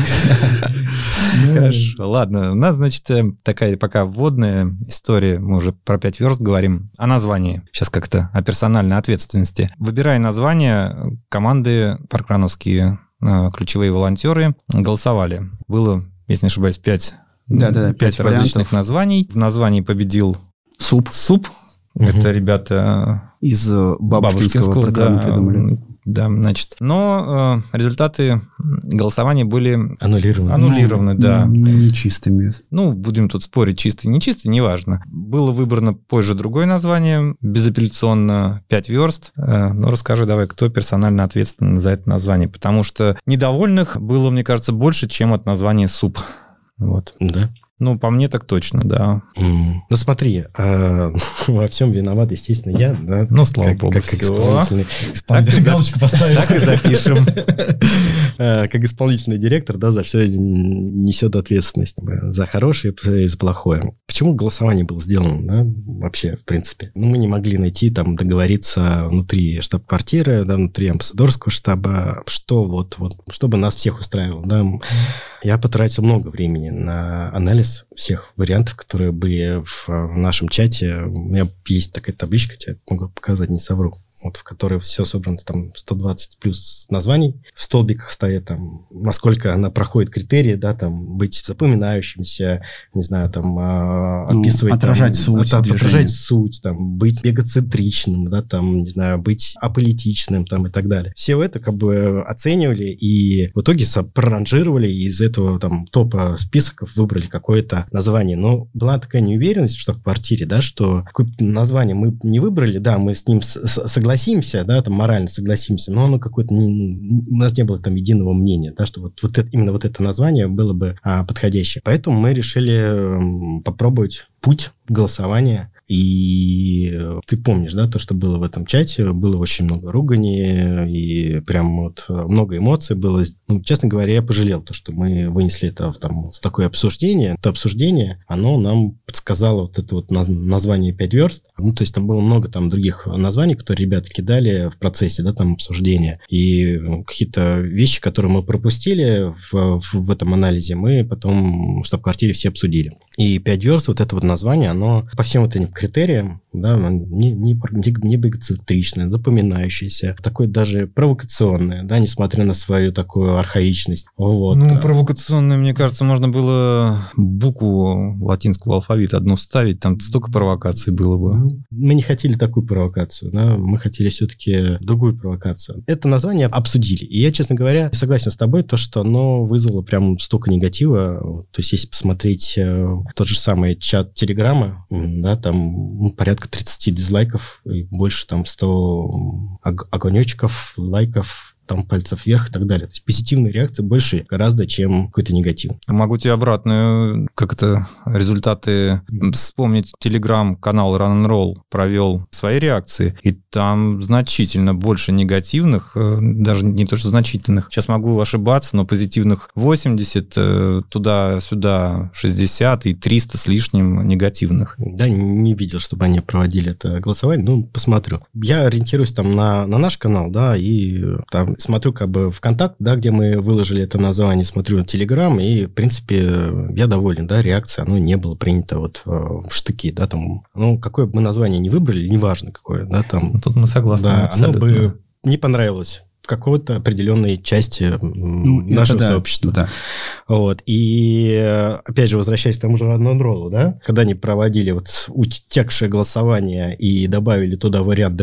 Хорошо. Ладно, у нас, значит, э, такая пока вводная история. Мы уже про пять верст говорим. О названии. Сейчас как-то о персональной ответственности. Выбирая название, команды паркрановские э, ключевые волонтеры голосовали. Было, если не ошибаюсь, пять, да, да, пять, различных названий. В названии победил суп. Суп. Угу. Это ребята из э, бабушкинского, бабушкинского да, придумали. Да, значит. Но э, результаты голосования были аннулированы. Аннулированы, ну, да. Нечистыми. Ну, будем тут спорить, чистый, не чистый, неважно. Было выбрано позже другое название, безапелляционно 5 верст. Э, но расскажи давай, кто персонально ответственен за это название, потому что недовольных было, мне кажется, больше, чем от названия суп. Вот. Да. Ну, по мне так точно, да. Mm. Ну, смотри, э, во всем виноват, естественно, я, да. Ну, слава как, богу, как, как исполнительный... исполнительный галочку поставил. Так и запишем. Э, как исполнительный директор, да, за все несет ответственность. За хорошее и за плохое. Почему голосование было сделано, да, вообще, в принципе? Ну, мы не могли найти, там, договориться внутри штаб-квартиры, да, внутри амбассадорского штаба, что вот, вот, чтобы нас всех устраивало, да. Я потратил много времени на анализ всех вариантов, которые были в, в нашем чате. У меня есть такая табличка, тебе могу показать, не совру вот, в которой все собрано там 120 плюс названий. В столбиках стоит там, насколько она проходит критерии, да, там, быть запоминающимся, не знаю, там, э, описывать... Ну, отражать там, суть от, Отражать суть, там, быть эгоцентричным, да, там, не знаю, быть аполитичным, там, и так далее. Все это как бы оценивали и в итоге проранжировали и из этого там топа списков выбрали какое-то название. Но была такая неуверенность в штаб-квартире, да, что какое-то название мы не выбрали, да, мы с ним согласились, согласимся, да, там морально согласимся, но оно какое-то не, у нас не было там единого мнения, да, что вот, вот это, именно вот это название было бы а, подходящее. Поэтому мы решили попробовать путь голосования и э, ты помнишь, да, то, что было в этом чате, было очень много ругани, и прям вот э, много эмоций было. Ну, честно говоря, я пожалел то, что мы вынесли это в, там, в такое обсуждение. Это обсуждение, оно нам подсказало вот это вот название «Пять верст». Ну, то есть там было много там других названий, которые ребята кидали в процессе, да, там обсуждения. И ну, какие-то вещи, которые мы пропустили в, в, в этом анализе, мы потом в штаб-квартире все обсудили. И «Пять верст», вот это вот название, оно по всем вот этим критериям, да, не, не, не бегоцентричное, запоминающееся, такое даже провокационное, да, несмотря на свою такую архаичность. Вот. Ну, провокационное, мне кажется, можно было букву латинского алфавита одну ставить, там столько провокаций было бы. Ну, мы не хотели такую провокацию, да, мы хотели все-таки другую провокацию. Это название обсудили. И я, честно говоря, согласен с тобой, то, что оно вызвало прям столько негатива. То есть, если посмотреть э, тот же самый чат Телеграма, да, там ну, порядка 30 дизлайков и больше там 100 огонечков, лайков, там пальцев вверх и так далее. То есть позитивные реакции больше гораздо, чем какой-то негатив. Могу тебе обратную, как это, результаты вспомнить. Телеграм-канал Run and Roll провел свои реакции, и там значительно больше негативных, э, даже не то, что значительных. Сейчас могу ошибаться, но позитивных 80, э, туда-сюда 60 и 300 с лишним негативных. Да, не видел, чтобы они проводили это голосование, ну, посмотрю. Я ориентируюсь там на, на наш канал, да, и там смотрю как бы ВКонтакт, да, где мы выложили это название, смотрю на Телеграм, и, в принципе, я доволен, да, реакция, оно не было принято вот э, в штыки, да, там, ну, какое бы мы название не выбрали, неважно какое, да, там. Тут мы согласны. Да, абсолютно. оно бы не понравилось какой-то определенной части ну, нашего да, сообщества. Да. Вот. И, опять же, возвращаясь к тому же роллу, да, когда они проводили вот утекшее голосование и добавили туда вариант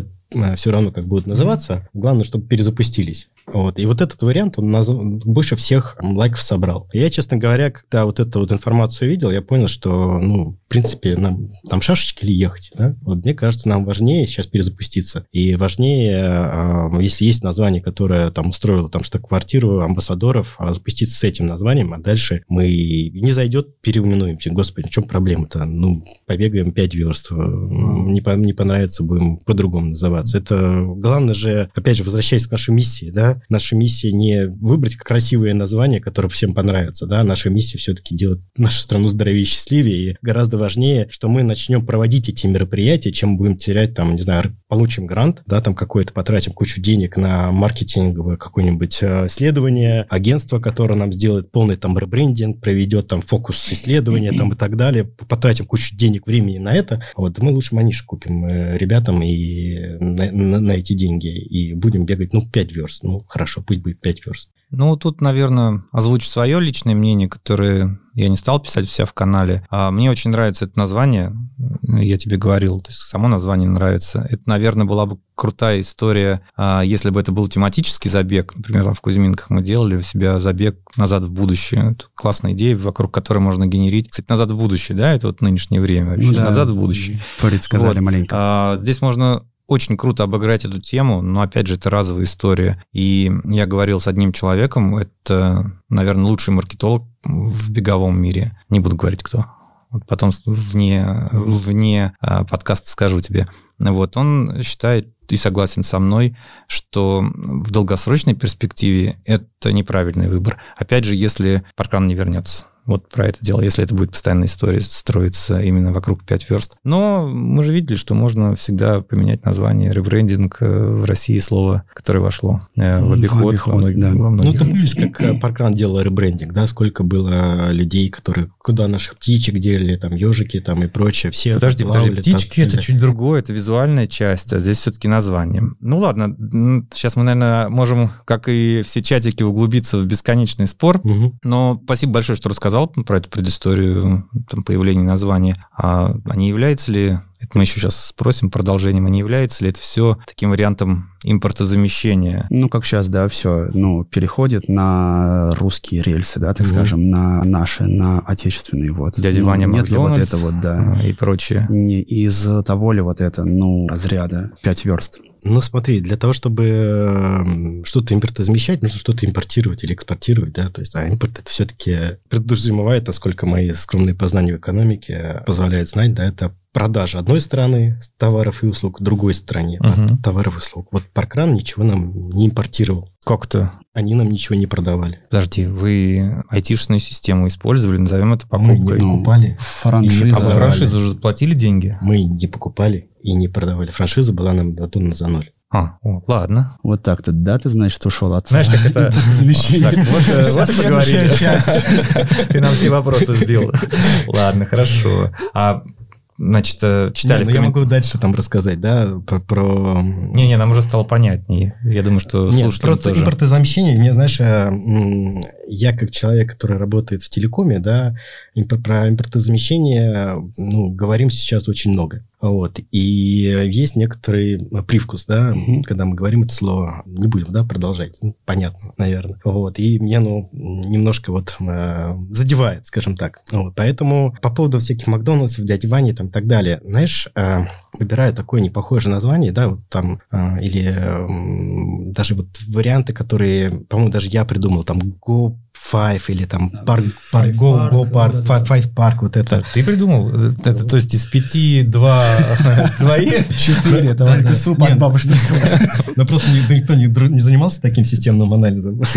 все равно как будут называться. Главное, чтобы перезапустились. Вот. И вот этот вариант, он наз... больше всех лайков собрал. Я, честно говоря, когда вот эту вот информацию видел, я понял, что, ну, в принципе, нам там шашечки или ехать, да? Вот мне кажется, нам важнее сейчас перезапуститься. И важнее, э, если есть название, которое там устроило там что квартиру амбассадоров, а запуститься с этим названием, а дальше мы не зайдет, переименуемся. Господи, в чем проблема-то? Ну, побегаем 5 верст. Не, по, не понравится, будем по-другому называться. Это главное же, опять же, возвращаясь к нашей миссии, да, наша миссия не выбрать красивое название, которое всем понравится, да, наша миссия все-таки делать нашу страну здоровее и счастливее, и гораздо важнее, что мы начнем проводить эти мероприятия, чем будем терять, там, не знаю, получим грант, да, там какой-то, потратим кучу денег на маркетинговое какое-нибудь э, исследование, агентство, которое нам сделает полный там ребрендинг, проведет там фокус исследования там и так далее, потратим кучу денег, времени на это, вот, мы лучше маниш купим э, ребятам и на, на, на эти деньги, и будем бегать, ну, 5 верст, ну, хорошо, пусть будет 5 верст. Ну, тут, наверное, озвучу свое личное мнение, которое я не стал писать у себя в канале. А мне очень нравится это название, я тебе говорил, то есть само название нравится. Это, наверное, была бы крутая история, а, если бы это был тематический забег. Например, там в Кузьминках мы делали у себя забег «Назад в будущее». Это классная идея, вокруг которой можно генерить. Кстати, «Назад в будущее», да, это вот нынешнее время. Вообще. Да. «Назад в будущее». Предсказали вот. маленько. А, здесь можно очень круто обыграть эту тему, но, опять же, это разовая история. И я говорил с одним человеком, это, наверное, лучший маркетолог в беговом мире. Не буду говорить, кто. Вот потом вне, вне а, подкаста скажу тебе. Вот, он считает и согласен со мной, что в долгосрочной перспективе это неправильный выбор. Опять же, если паркран не вернется вот про это дело, если это будет постоянная история строиться именно вокруг 5 верст. Но мы же видели, что можно всегда поменять название, ребрендинг э, в России слово, которое вошло э, в обиход. В обиход во многих, да. во многих. Ну, ты помнишь, как э, Паркран делал ребрендинг, да? Сколько было людей, которые куда наших птичек делали, там, ежики там и прочее. Все подожди, подожди, птички это чуть другое, это визуальная часть, а здесь все-таки название. Ну ладно, сейчас мы, наверное, можем, как и все чатики, углубиться в бесконечный спор, угу. но спасибо большое, что рассказал рассказал про эту предысторию там, появления названия, а, а не является ли, это мы еще сейчас спросим продолжением, а не является ли это все таким вариантом импортозамещения? Ну, как сейчас, да, все, ну, переходит на русские рельсы, да, так mm скажем, на наши, на отечественные, вот. Дядя ну, Ваня Нет ли вот это вот, да. И прочее. Не из того ли вот это, ну, разряда 5 верст. Ну, смотри, для того, чтобы что-то импортозамещать, нужно что-то импортировать или экспортировать, да, то есть, а импорт это все-таки предусматривает, насколько мои скромные познания в экономике позволяют знать, да, это продажа одной стороны товаров и услуг, другой стороне uh-huh. товаров и услуг. Вот Паркран ничего нам не импортировал. Как то? Они нам ничего не продавали. Подожди, вы айтишную систему использовали, назовем это покупкой? Мы не покупали. Франшиза. А вы франшизу уже заплатили деньги? Мы не покупали и не продавали. Франшиза была нам дана за ноль. А, о, ладно. Вот так-то, да, ты знаешь, что ушел от... Знаешь, как это... Замещение. Вот поговорили. Ты нам все вопросы сбил. Ладно, хорошо. А значит, э, читали... Не, ну, я могу дальше там рассказать, да, про... про... Не-не, нам уже стало понятнее. Я думаю, что Нет, слушателям просто тоже. импортозамещение, мне, знаешь, э, я как человек, который работает в телекоме, да, про импортозамещение, ну, говорим сейчас очень много. Вот. И есть некоторый привкус, да, угу. когда мы говорим это слово. Не будем, да, продолжать. Ну, понятно, наверное. Вот. И мне, ну, немножко вот э, задевает, скажем так. Вот. Поэтому по поводу всяких Макдональдсов, дяди Вани там и так далее, знаешь, э, выбираю такое непохожее название, да, вот там, э, или э, даже вот варианты, которые, по-моему, даже я придумал, там, Go Five или там парк, парк, Go, Go Park, да, Five Park, вот это. Ты придумал? Это, то есть из пяти два твои? Четыре, это ладно. от бабушки. Но просто никто не занимался таким системным анализом.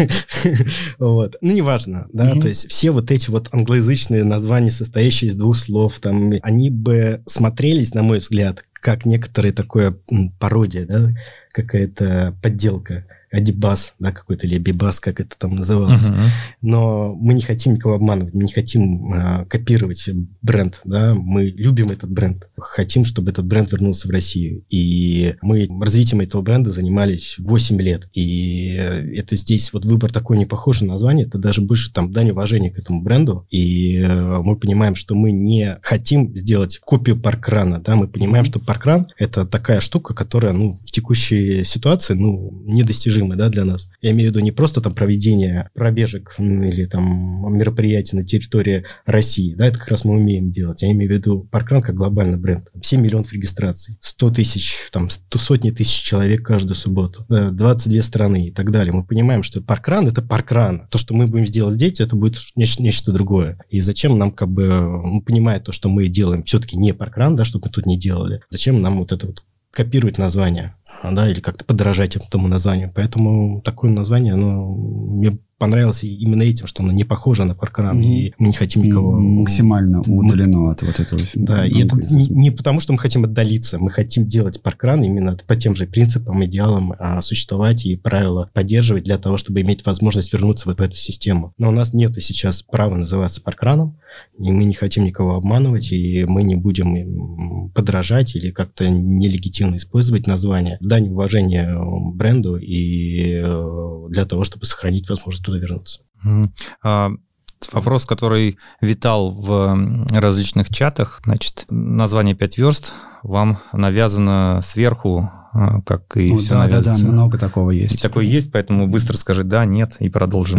Вот. Ну, неважно, да, то есть все вот эти вот англоязычные названия, состоящие из двух слов, там, они бы смотрелись, на мой взгляд, как некоторые такое пародия, да, какая-то подделка Адибас, да, какой-то, или Бибас, как это там называлось. Uh-huh. Но мы не хотим никого обманывать, мы не хотим э, копировать бренд, да, мы любим этот бренд, хотим, чтобы этот бренд вернулся в Россию. И мы развитием этого бренда занимались 8 лет. И это здесь вот выбор такой не похожий на название, это даже больше там дань уважения к этому бренду. И э, мы понимаем, что мы не хотим сделать копию паркрана, да, мы понимаем, что паркран – это такая штука, которая, ну, в текущей ситуации, ну, недостижимая, да, для нас. Я имею в виду не просто там проведение пробежек или там мероприятий на территории России, да, это как раз мы умеем делать. Я имею в виду паркран как глобальный бренд. 7 миллионов регистраций, 100 тысяч, там, 100 сотни тысяч человек каждую субботу, 22 страны и так далее. Мы понимаем, что паркран – это паркран. То, что мы будем сделать здесь, это будет нечто, нечто другое. И зачем нам, как бы, понимая то, что мы делаем все-таки не паркран, да, чтобы мы тут не делали, зачем нам вот это вот копировать название, да, или как-то подражать этому названию. Поэтому такое название, оно мне понравилось именно этим, что оно не похоже на паркран, mm-hmm. и мы не хотим никого... Максимально удалено мы... от вот этого. Да, и это не, не потому, что мы хотим отдалиться, мы хотим делать паркран именно по тем же принципам, идеалам а, существовать и правила поддерживать для того, чтобы иметь возможность вернуться в, в эту систему. Но у нас нет сейчас права называться паркраном, и мы не хотим никого обманывать, и мы не будем подражать или как-то нелегитимно использовать название. Дань уважения бренду и э, для того, чтобы сохранить возможность туда вернуться. А, вопрос, который витал в различных чатах. Значит, название «Пять верст» вам навязано сверху а, как и ну, все да, да, да, много такого есть. И такое есть, поэтому быстро скажи «да», «нет» и продолжим.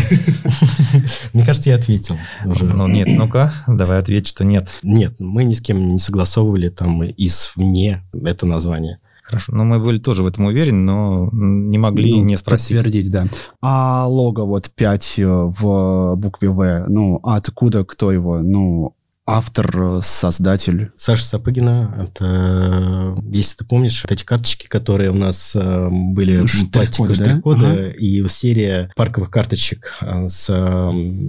Мне кажется, я ответил уже. Ну нет, ну-ка, давай ответь, что нет. Нет, мы ни с кем не согласовывали там извне это название. Хорошо, но мы были тоже в этом уверены, но не могли ну, не спросить. Подтвердить, да. А лого вот 5 э, в букве В, ну, откуда, кто его? Ну, автор, э, создатель. Саша Сапыгина, это, если ты помнишь, эти карточки, которые у нас э, были пластиковые штрих-коды, ага. и серия парковых карточек э, с...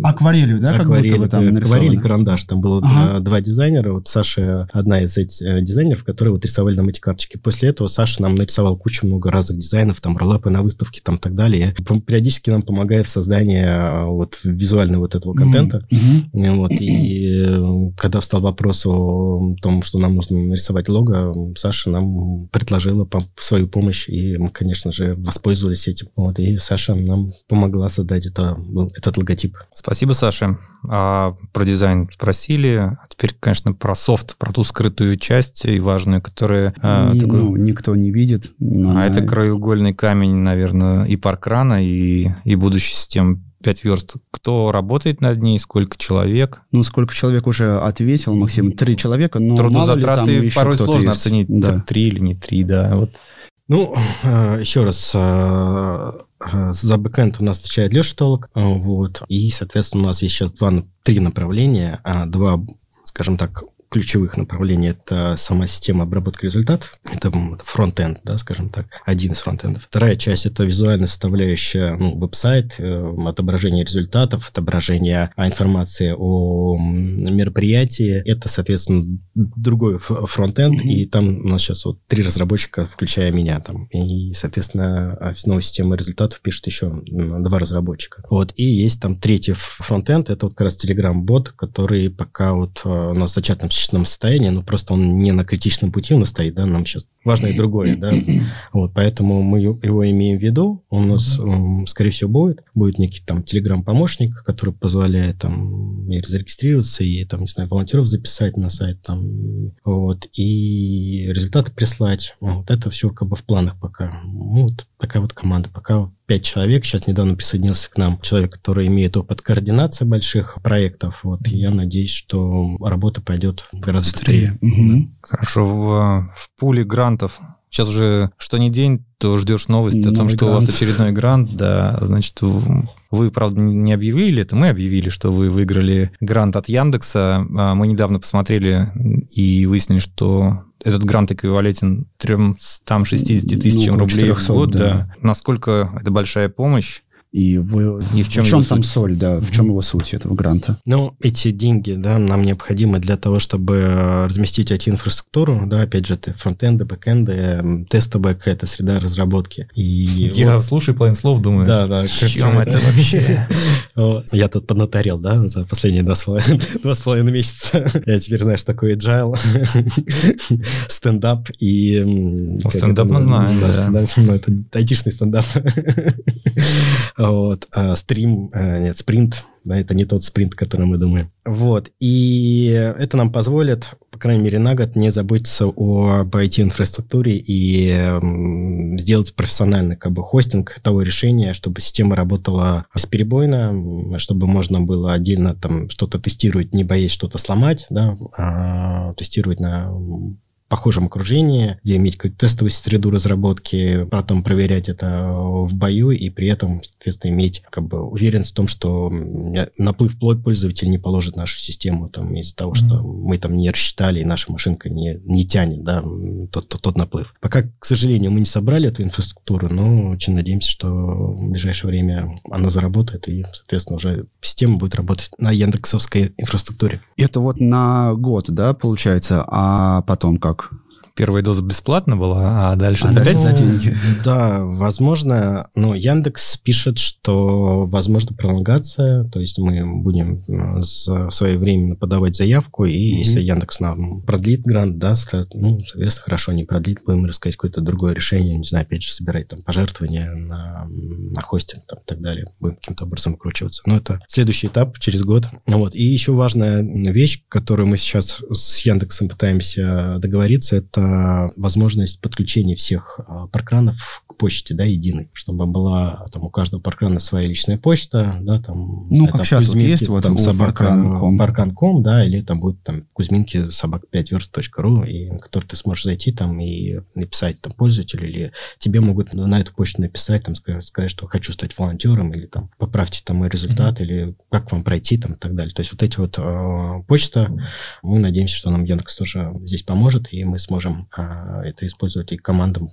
Акварелью, да, акварель, как будто там нарисовано? Акварель карандаш. Там было ага. два дизайнера. Вот Саша одна из этих дизайнеров, которые вот рисовали нам эти карточки. После этого Саша нам нарисовал кучу много разных дизайнов, там, роллапы на выставке, там, так далее. Периодически нам помогает в создании вот визуального вот этого контента. Mm-hmm. Вот, и когда встал вопрос о том, что нам нужно нарисовать лого, Саша нам предложила свою помощь, и мы, конечно же, воспользовались этим. Вот, и Саша нам помогла создать это, этот логотип. Спасибо, Саша. А про дизайн спросили. А теперь, конечно, про софт, про ту скрытую часть и важную, которая... А, такой... ну, никто не видит. Но... А это краеугольный камень, наверное, и паркрана, и, и будущей системы 5 верст. Кто работает над ней, сколько человек? Ну, сколько человек уже ответил, Максим? Три человека, но Трудозатраты ли, порой сложно есть. оценить, да. три или не три, да. Вот. Ну, а, еще раз, а, а, за бэкэнд у нас отвечает Леша Толок, вот, и, соответственно, у нас есть сейчас два, три направления, два, скажем так, ключевых направлений – это сама система обработки результатов, это фронт-энд, да, скажем так, один из фронт-эндов. Вторая часть – это визуальная составляющая, ну, веб-сайт, э, отображение результатов, отображение информации о мероприятии. Это, соответственно, другой фронт-энд, mm-hmm. и там у нас сейчас вот три разработчика, включая меня там. И, соответственно, новая система результатов пишет еще два разработчика. Вот, и есть там третий фронт-энд, это вот как раз Telegram-бот, который пока вот э, у нас в зачаточном критичном состоянии, но просто он не на критичном пути нас стоит, да, нам сейчас важно и другое, да, вот, поэтому мы его имеем в виду, он у нас, скорее всего, будет, будет некий там телеграм-помощник, который позволяет там и зарегистрироваться, и там, не знаю, волонтеров записать на сайт, там, вот, и результаты прислать, вот, это все как бы в планах пока, вот, такая вот команда, пока пять человек. Сейчас недавно присоединился к нам человек, который имеет опыт координации больших проектов. Вот и я надеюсь, что работа пойдет гораздо быстрее. быстрее. Угу. Хорошо. В, в пуле грантов Сейчас уже что ни день, то ждешь новости Новый о том, что грант. у вас очередной грант, да, значит, вы, правда, не объявили это, мы объявили, что вы выиграли грант от Яндекса. А мы недавно посмотрели и выяснили, что этот грант эквивалентен 360 тысячам ну, рублей 400, в год. Да. Да. Насколько это большая помощь? И вы... И в чем, в чем его там суть? соль, да, в чем его суть этого гранта? Ну, эти деньги, да, нам необходимы для того, чтобы э, разместить IT-инфраструктуру, да, опять же, это фронтенды, бэкенды, м, тестовая какая-то среда разработки. И Я вот- слушаю половину слов, думаю, Да, да. в чем это вообще? Я тут поднаторел, да, за последние два с половиной, месяца. Я теперь знаю, что такое agile, стендап и... Ну, стендап мы знаем, Да, да. стендап, ну, это айтишный стендап. Вот. А стрим, э, нет, спринт, да, это не тот спринт, который мы думаем. Вот. И это нам позволит, по крайней мере, на год не заботиться об IT-инфраструктуре и сделать профессиональный как бы хостинг того решения, чтобы система работала бесперебойно, чтобы можно было отдельно там что-то тестировать, не боясь что-то сломать, да, а тестировать на похожем окружении, где иметь какую-то тестовую среду разработки, потом проверять это в бою и при этом, соответственно, иметь как бы уверенность в том, что наплыв пользователь не положит нашу систему там из-за того, что мы там не рассчитали и наша машинка не, не тянет, да, тот, тот, тот наплыв. Пока, к сожалению, мы не собрали эту инфраструктуру, но очень надеемся, что в ближайшее время она заработает и, соответственно, уже система будет работать на яндексовской инфраструктуре. Это вот на год, да, получается, а потом как? Первая доза бесплатно была, а дальше А опять за деньги. Да, возможно, но Яндекс пишет, что возможно пролонгация, то есть мы будем э, своевременно подавать заявку, и Мгм. если Яндекс нам продлит грант, да, скажет, ну, соответственно, хорошо, не продлит, будем искать какое-то другое решение, не знаю, опять же, собирать там пожертвования на, на хостинг там, и так далее, будем каким-то образом выкручиваться. Но это следующий этап через год. Вот. И еще важная вещь, которую мы сейчас с Яндексом пытаемся договориться, это возможность подключения всех а, паркранов к почте, да, единой, чтобы была там у каждого паркрана своя личная почта, да, там... Ну, как вот Кузьминки, есть вот там у собака, паркран.ком. паркан.ком, да, или там будет там Кузьминки собака 5 верст.ру, и на который ты сможешь зайти там и написать там пользователю, или тебе могут на эту почту написать, там сказать, сказать, что хочу стать волонтером, или там поправьте там мой результат, или как вам пройти там и так далее. То есть вот эти вот э, почта, мы надеемся, что нам Яндекс тоже здесь поможет, и мы сможем а, это использовать и командам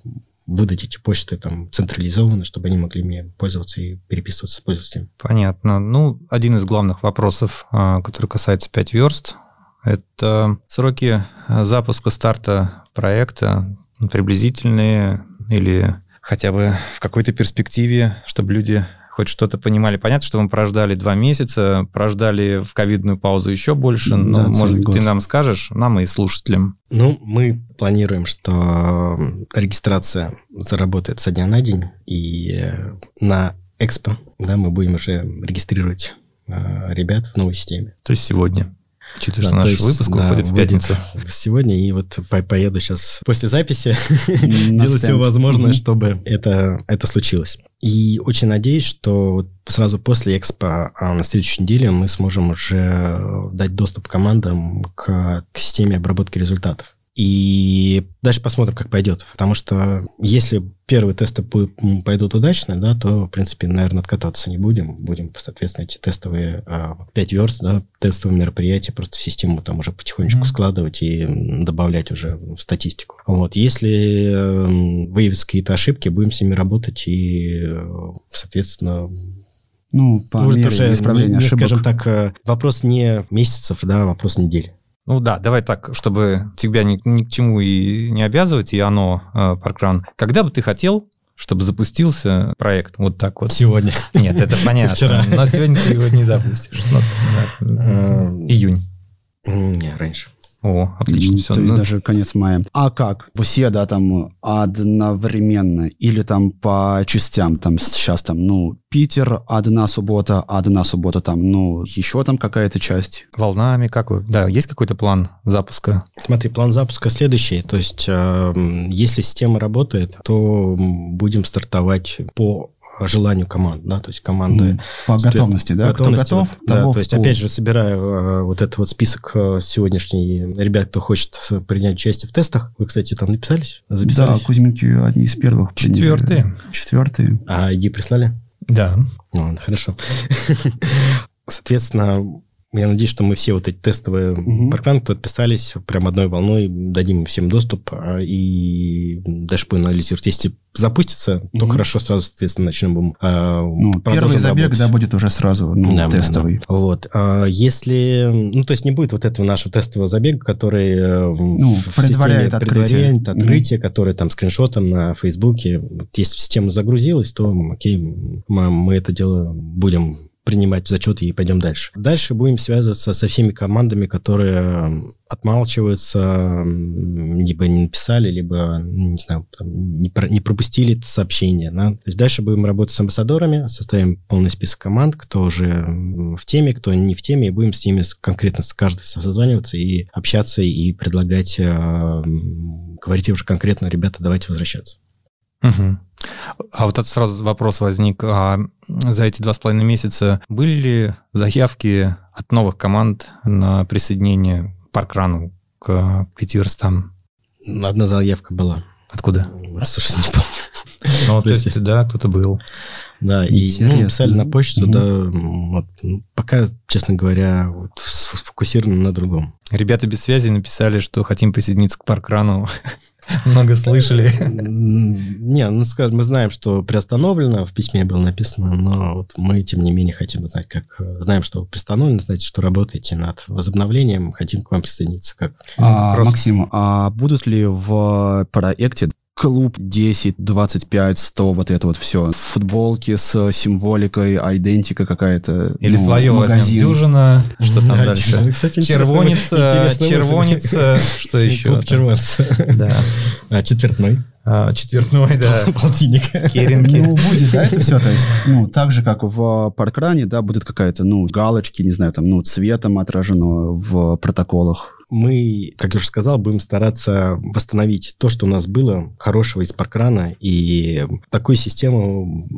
выдать эти почты там централизованно, чтобы они могли ими пользоваться и переписываться с пользователями. Понятно. Ну, один из главных вопросов, а, который касается 5 верст, это сроки а, запуска старта проекта приблизительные или хотя бы в какой-то перспективе, чтобы люди хоть что-то понимали. Понятно, что мы прождали два месяца, прождали в ковидную паузу еще больше, но, Да, может, год. ты нам скажешь, нам и слушателям. Ну, мы планируем, что регистрация заработает со дня на день, и э, на Экспо да, мы будем уже регистрировать э, ребят в новой системе. То есть сегодня. Учитывая, Да, что то наш есть, выпуск да, выходит в пятницу. Сегодня, и вот по- поеду сейчас после записи делать все возможное, Мгм. чтобы это, это случилось. И очень надеюсь, что сразу после Экспо а, на следующей неделе мы сможем уже дать доступ командам к, к системе обработки результатов. И дальше посмотрим, как пойдет. Потому что если первые тесты пойдут удачно, да, то, в принципе, наверное, откатываться не будем. Будем, соответственно, эти тестовые а, 5 верст, да, тестовые мероприятия просто в систему там уже потихонечку Мгм. складывать и добавлять уже в статистику. Вот. Если выявятся какие-то ошибки, будем с ними работать и, э, соответственно, Ну, по может, мере уже, исправления не, ошибок. скажем так, э, вопрос не месяцев, да, а вопрос недель. Ну да, давай так, чтобы тебя ни, ни к чему и не обязывать, и оно, э, Паркран. Когда бы ты хотел, чтобы запустился проект вот так вот? Сегодня. Нет, это понятно. Вчера. Но сегодня ты его не запустишь. Ну. Эм, Июнь. Не, раньше. О, отлично. М, Все. То есть Ну, даже конец мая. А как? Все, да, там одновременно или там по частям, там сейчас там, ну, Питер, одна суббота, одна суббота там, ну, еще там какая-то часть. волнами как вы? Да, есть какой-то план запуска? Смотри, план запуска следующий. То есть, эм, если система работает, то будем стартовать по желанию команд, да, то есть команды... По готовности, да? готовности, Кто готов, да, того то есть, опять же, собираю э, вот этот вот список э, сегодняшний ребят, кто хочет принять участие в тестах. Вы, кстати, там написались? Да, Записались? Кузьминки одни из первых. приняли. Четвертые. Четвертые. А ID прислали? Да. Ну, ладно, хорошо. Соответственно, я надеюсь, что мы все вот эти тестовые угу. программы, кто отписались, прям одной волной дадим всем доступ а, и дальше будем анализировать. Если запустится, угу. то хорошо, сразу, соответственно, начнем а, ну, Первый забег, работать. да, будет уже сразу ну, да, тестовый. Да, да. Вот. А если... Ну, то есть не будет вот этого нашего тестового забега, который э, ну, в предваряет открытие. Предваряет открытие, угу. который там скриншотом на Фейсбуке. Вот, если система загрузилась, то окей, мы, мы это дело будем принимать в зачет и пойдем дальше. Дальше будем связываться со всеми командами, которые отмалчиваются, либо не написали, либо, не знаю, там, не, про, не пропустили это сообщение. Да? То есть дальше будем работать с амбассадорами, составим полный список команд, кто уже в теме, кто не в теме, и будем с ними конкретно с каждой созваниваться и общаться, и предлагать, э, говорить уже конкретно, ребята, давайте возвращаться. Угу. А вот это сразу вопрос возник. А за эти два с половиной месяца были ли заявки от новых команд на присоединение Паркрану к пяти верстам? Одна заявка была. Откуда? Слушай, не помню. Ну, то есть, да, кто-то был. Да, и ну, писали на почту, да, вот, ну, пока, честно говоря, вот, сфокусированы на другом. Ребята без связи написали, что хотим присоединиться к Паркрану. Много слышали. Не, ну скажем, мы знаем, что приостановлено, в письме было написано, но вот мы, тем не менее, хотим узнать, как... Знаем, что приостановлено, знаете, что работаете над возобновлением, хотим к вам присоединиться. Как, а, Максим, а будут ли в проекте клуб 10, 25, 100, вот это вот все. Футболки с символикой, айдентика какая-то. Или ну, свое магазин. возьмем. Дюжина, что там да, дальше? Кстати, червоница, червоница, что еще? Клуб червонца. Да. А четвертной? А, четвертной, да. Полтинник. Керенки. Ну, будет, да, это все. То есть, ну, так же, как в паркране, да, будет какая-то, ну, галочки, не знаю, там, ну, цветом отражено в протоколах мы, как я уже сказал, будем стараться восстановить то, что у нас было хорошего из паркрана, и такую систему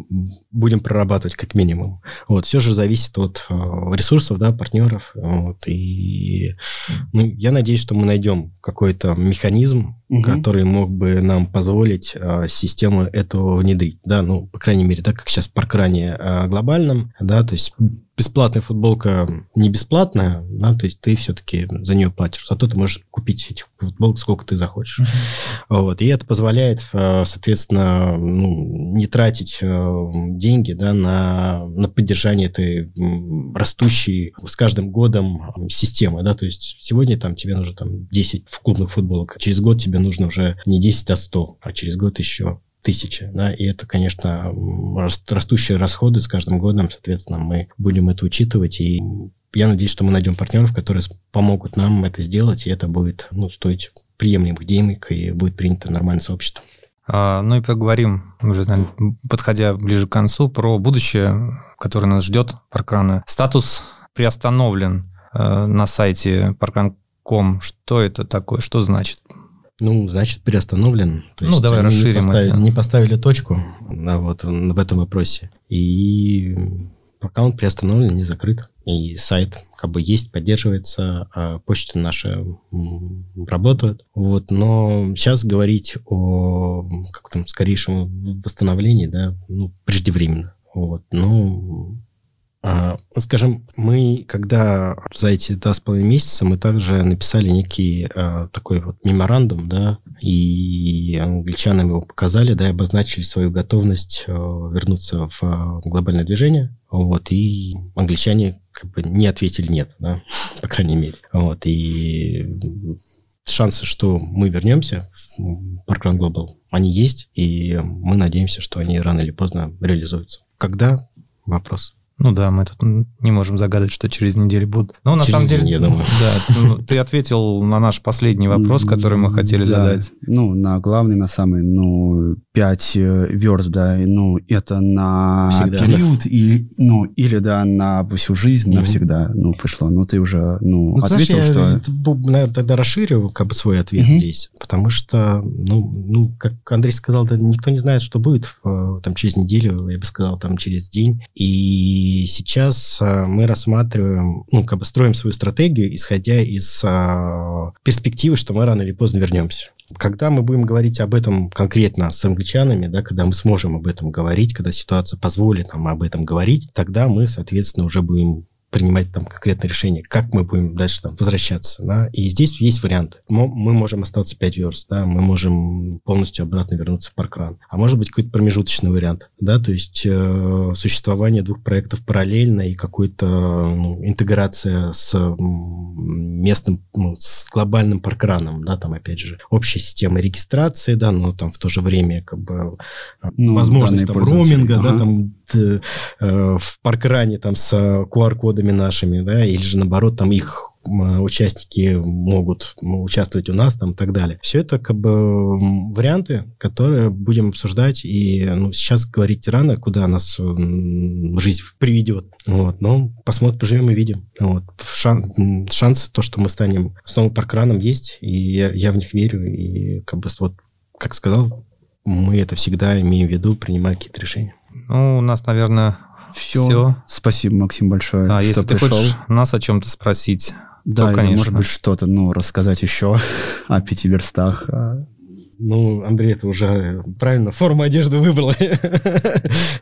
будем прорабатывать как минимум. Вот, все же зависит от э, ресурсов, да, партнеров, вот, и ну, я надеюсь, что мы найдем какой-то механизм, угу. который мог бы нам позволить э, систему этого внедрить, да, ну, по крайней мере, да, как сейчас в паркране э, глобальном, да, то есть бесплатная футболка не бесплатная, да, то есть ты все-таки за нее платишь. Зато ты можешь купить этих футболок сколько ты захочешь. Uh-huh. Вот. И это позволяет, э, соответственно, ну, не тратить э, деньги да, на, на поддержание этой растущей с каждым годом системы. Да? То есть сегодня там, тебе нужно там, 10 клубных футболок, а через год тебе нужно уже не 10, а 100, а через год еще тысячи, да, и это, конечно, растущие расходы с каждым годом, соответственно, мы будем это учитывать, и я надеюсь, что мы найдем партнеров, которые помогут нам это сделать, и это будет ну, стоить приемлемых денег, и будет принято нормальное сообщество. А, ну и поговорим, уже наверное, подходя ближе к концу, про будущее, которое нас ждет Паркрана. Статус приостановлен э, на сайте parkran.com. Что это такое? Что значит? Ну, значит, переостановлен. То ну, давай расширим не поставили, это. Не поставили точку да, вот, в этом вопросе. И аккаунт приостановлен, не закрыт. И сайт как бы есть, поддерживается, а почта наша работает. Вот, но сейчас говорить о как там скорейшем восстановлении, да, ну, преждевременно. Вот, ну, скажем, мы, когда за эти два с половиной месяца, мы также написали некий а, такой вот меморандум, да, и англичанам его показали, да, и обозначили свою готовность а, вернуться в а, глобальное движение, вот, и англичане как бы не ответили нет, да, по крайней мере, вот, и шансы, что мы вернемся в Parkrun Global, они есть, и мы надеемся, что они рано или поздно реализуются. Когда? Вопрос. Ну да, мы тут не можем загадать, что через неделю будут. Но на через самом деле, день, я думаю. да, ну, ты ответил на наш последний вопрос, который мы хотели да. задать. Ну, на главный, на самый, ну, 5 э, верст, да, ну, это на Всегда, период, да. или, ну, или, да, на всю жизнь, mm-hmm. навсегда, ну, пришло. Ну, ты уже, ну, ну ответил, знаешь, я, что... наверное, тогда расширю как бы свой ответ mm-hmm. здесь, потому что, ну, ну, как Андрей сказал, да, никто не знает, что будет э, там через неделю, я бы сказал, там через день, и и сейчас э, мы рассматриваем, ну, как бы строим свою стратегию, исходя из а, перспективы, что мы рано или поздно вернемся. Когда мы будем говорить об этом конкретно с англичанами, да, когда мы сможем об этом говорить, когда ситуация позволит нам об этом говорить, тогда мы, соответственно, уже будем принимать там конкретное решение, как мы будем дальше там возвращаться, да, и здесь есть варианты. Мы, мы можем остаться 5 верст, да, мы можем полностью обратно вернуться в паркран, а может быть какой-то промежуточный вариант, да, то есть э, существование двух проектов параллельно и какой-то ну, интеграция с местным, ну, с глобальным паркраном, да, там опять же общая система регистрации, да, но там в то же время как бы ну, возможность там роуминга, ага. да, там э, в паркране там с QR-кодами нашими, да, или же наоборот там их участники могут участвовать у нас там и так далее. Все это как бы варианты, которые будем обсуждать, и ну, сейчас говорить рано, куда нас жизнь приведет. Вот, но посмотрим, поживем и видим. Вот. Шан, шансы, то, что мы станем снова паркраном, есть, и я, я в них верю, и как бы вот, как сказал, мы это всегда имеем в виду, принимая какие-то решения. Ну, у нас, наверное, все. все. Спасибо, Максим, большое, а, если пришел. ты хочешь нас о чем-то спросить, да, то, конечно. может быть, что-то, ну, рассказать еще о пяти верстах. Ну, Андрей, это уже правильно форму одежды выбрал.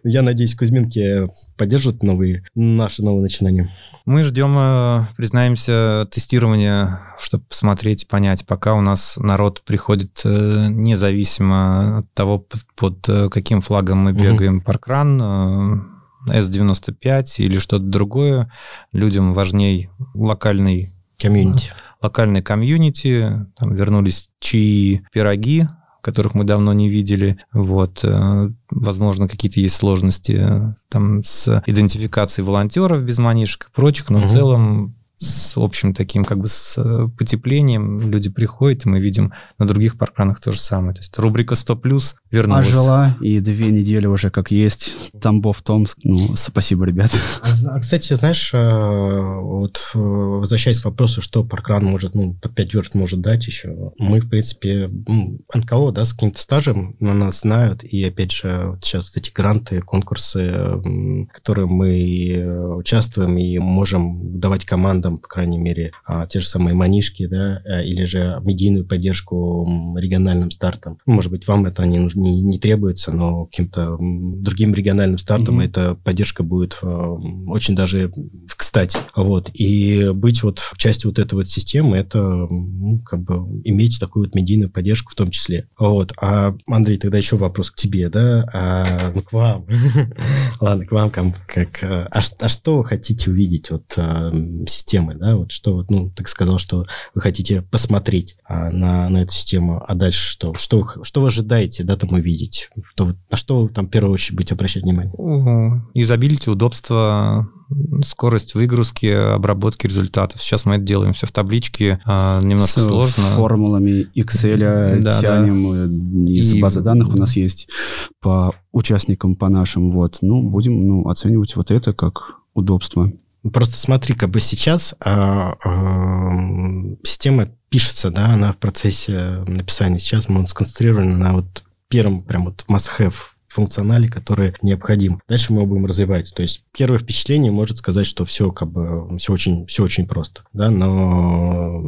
Я надеюсь, Кузьминки поддержат новые, наши новые начинания. Мы ждем, э, признаемся, тестирования, чтобы посмотреть, понять, пока у нас народ приходит э, независимо от того, под, под э, каким флагом мы бегаем угу. паркран, S95 или что-то другое. Людям важней локальный комьюнити. Локальный комьюнити. Там вернулись чаи, пироги, которых мы давно не видели. Вот, э, возможно, какие-то есть сложности э, там с идентификацией волонтеров без манишек и прочих, но угу. в целом с общим таким как бы с э, потеплением люди приходят, и мы видим на других паркранах то же самое. То есть рубрика 100 плюс вернулась. Ожила, и две недели уже как есть. Тамбов, Томск. Ну, спасибо, ребят. А, а кстати, знаешь, э, вот э, возвращаясь к вопросу, что паркран может, ну, по 5 верт может дать еще, мы, в принципе, НКО, да, с каким-то стажем на нас знают, и, опять же, вот сейчас вот эти гранты, конкурсы, в которые мы участвуем и можем давать командам там, по крайней мере, а, те же самые манишки, да, э, или же медийную поддержку региональным стартам. Может быть, вам это не, не, не требуется, но каким-то другим региональным стартам mm-hmm. эта поддержка будет э, очень даже кстати. Вот. И быть вот частью вот этой вот системы, это ну, как бы иметь такую вот медийную поддержку в том числе. Вот. А, Андрей, тогда еще вопрос к тебе, да? А, ну, к вам. Ладно, к вам как... как а, а что вы хотите увидеть от системы системы, да, вот что вот, ну, так сказал, что вы хотите посмотреть а, на, на эту систему, а дальше что? Что вы, что вы ожидаете, да, там увидеть? Что, на что вы там в первую очередь будете обращать внимание? Изобилите, удобство, скорость выгрузки, обработки результатов. Сейчас мы это делаем все в табличке, а, немножко С сложно. формулами Excel да, тянем, да. из и... базы данных у нас есть по участникам, по нашим, вот. Ну, будем ну, оценивать вот это как удобство. Просто смотри, как бы сейчас а, а, система пишется, да, она в процессе написания. Сейчас мы сконцентрированы на вот первом прям вот must-have функционале, который необходим. Дальше мы будем развивать. То есть первое впечатление может сказать, что все как бы все очень все очень просто, да, но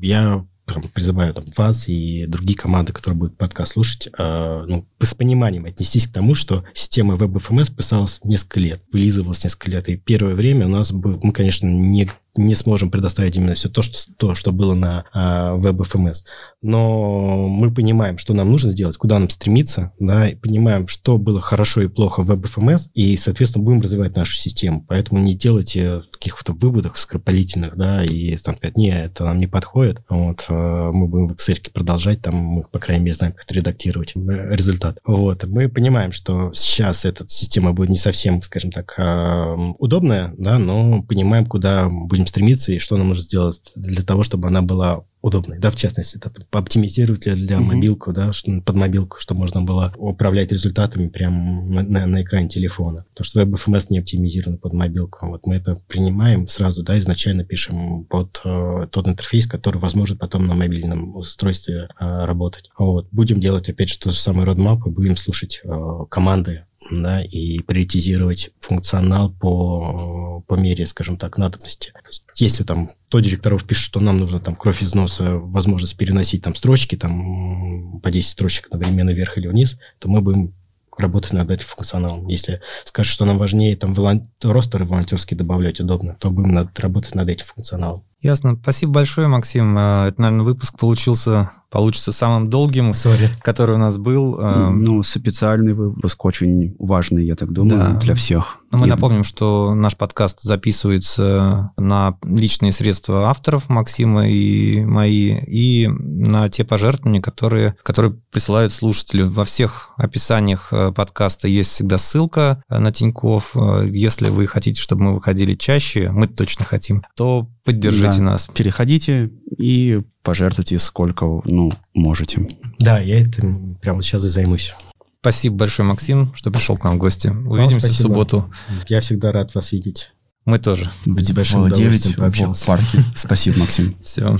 я там, призываю там, вас и другие команды, которые будут подкаст слушать, э, ну, с пониманием отнестись к тому, что система WebFMS писалась несколько лет, вылизывалась несколько лет. И первое время у нас, был, мы, конечно, не не сможем предоставить именно все то, что, то, что было на э, WebFMS. Но мы понимаем, что нам нужно сделать, куда нам стремиться, да, и понимаем, что было хорошо и плохо в WebFMS, и, соответственно, будем развивать нашу систему. Поэтому не делайте каких-то выводов скоропалительных, да, и там сказать, не, это нам не подходит. Вот, э, мы будем в Excel продолжать, там мы, по крайней мере, знаем, как редактировать э, результат. Вот, мы понимаем, что сейчас эта система будет не совсем, скажем так, э, удобная, да, но понимаем, куда будем будем стремиться и что нам нужно сделать для того, чтобы она была удобной, да, в частности, это оптимизировать для, для mm-hmm. мобилку, да, под мобилку, чтобы можно было управлять результатами прямо на, на, на экране телефона. Потому что WebFMS не оптимизирован под мобилку. Вот мы это принимаем сразу, да, изначально пишем под э, тот интерфейс, который возможен потом на мобильном устройстве э, работать. Вот. Будем делать, опять же, тот же самый roadmap и будем слушать э, команды да, и приоритизировать функционал по, по мере, скажем так, надобности. Если там то директоров пишет, что нам нужно там кровь из носа, возможность переносить там строчки, там по 10 строчек одновременно вверх или вниз, то мы будем работать над этим функционалом. Если скажешь, что нам важнее там волон... ростеры волонтерские добавлять удобно, то будем над... работать над этим функционалом. Ясно. Спасибо большое, Максим. Э, это, наверное, выпуск получился получится самым долгим, Sorry. который у нас был. Э, ну, специальный выпуск очень важный, я так думаю, да. для всех. Но мы И... напомним, что наш подкаст записывается на личные средства авторов Максима и мои, и на те пожертвования, которые, которые присылают слушатели. Во всех описаниях э, подкаста есть всегда ссылка на Тиньков. Э, если вы хотите, чтобы мы выходили чаще, мы точно хотим, то поддержите да. нас. Переходите и пожертвуйте сколько ну, можете. Да, я этим прямо сейчас и займусь. Спасибо большое, Максим, что пришел к нам в гости. Увидимся в субботу. Я всегда рад вас видеть. Мы тоже. С большим удовольствием пообщался. В парке. Спасибо, Максим. Все.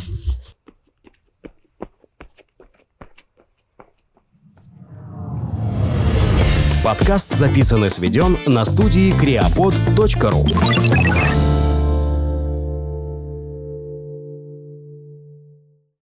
Подкаст записан и сведен на студии creapod.ru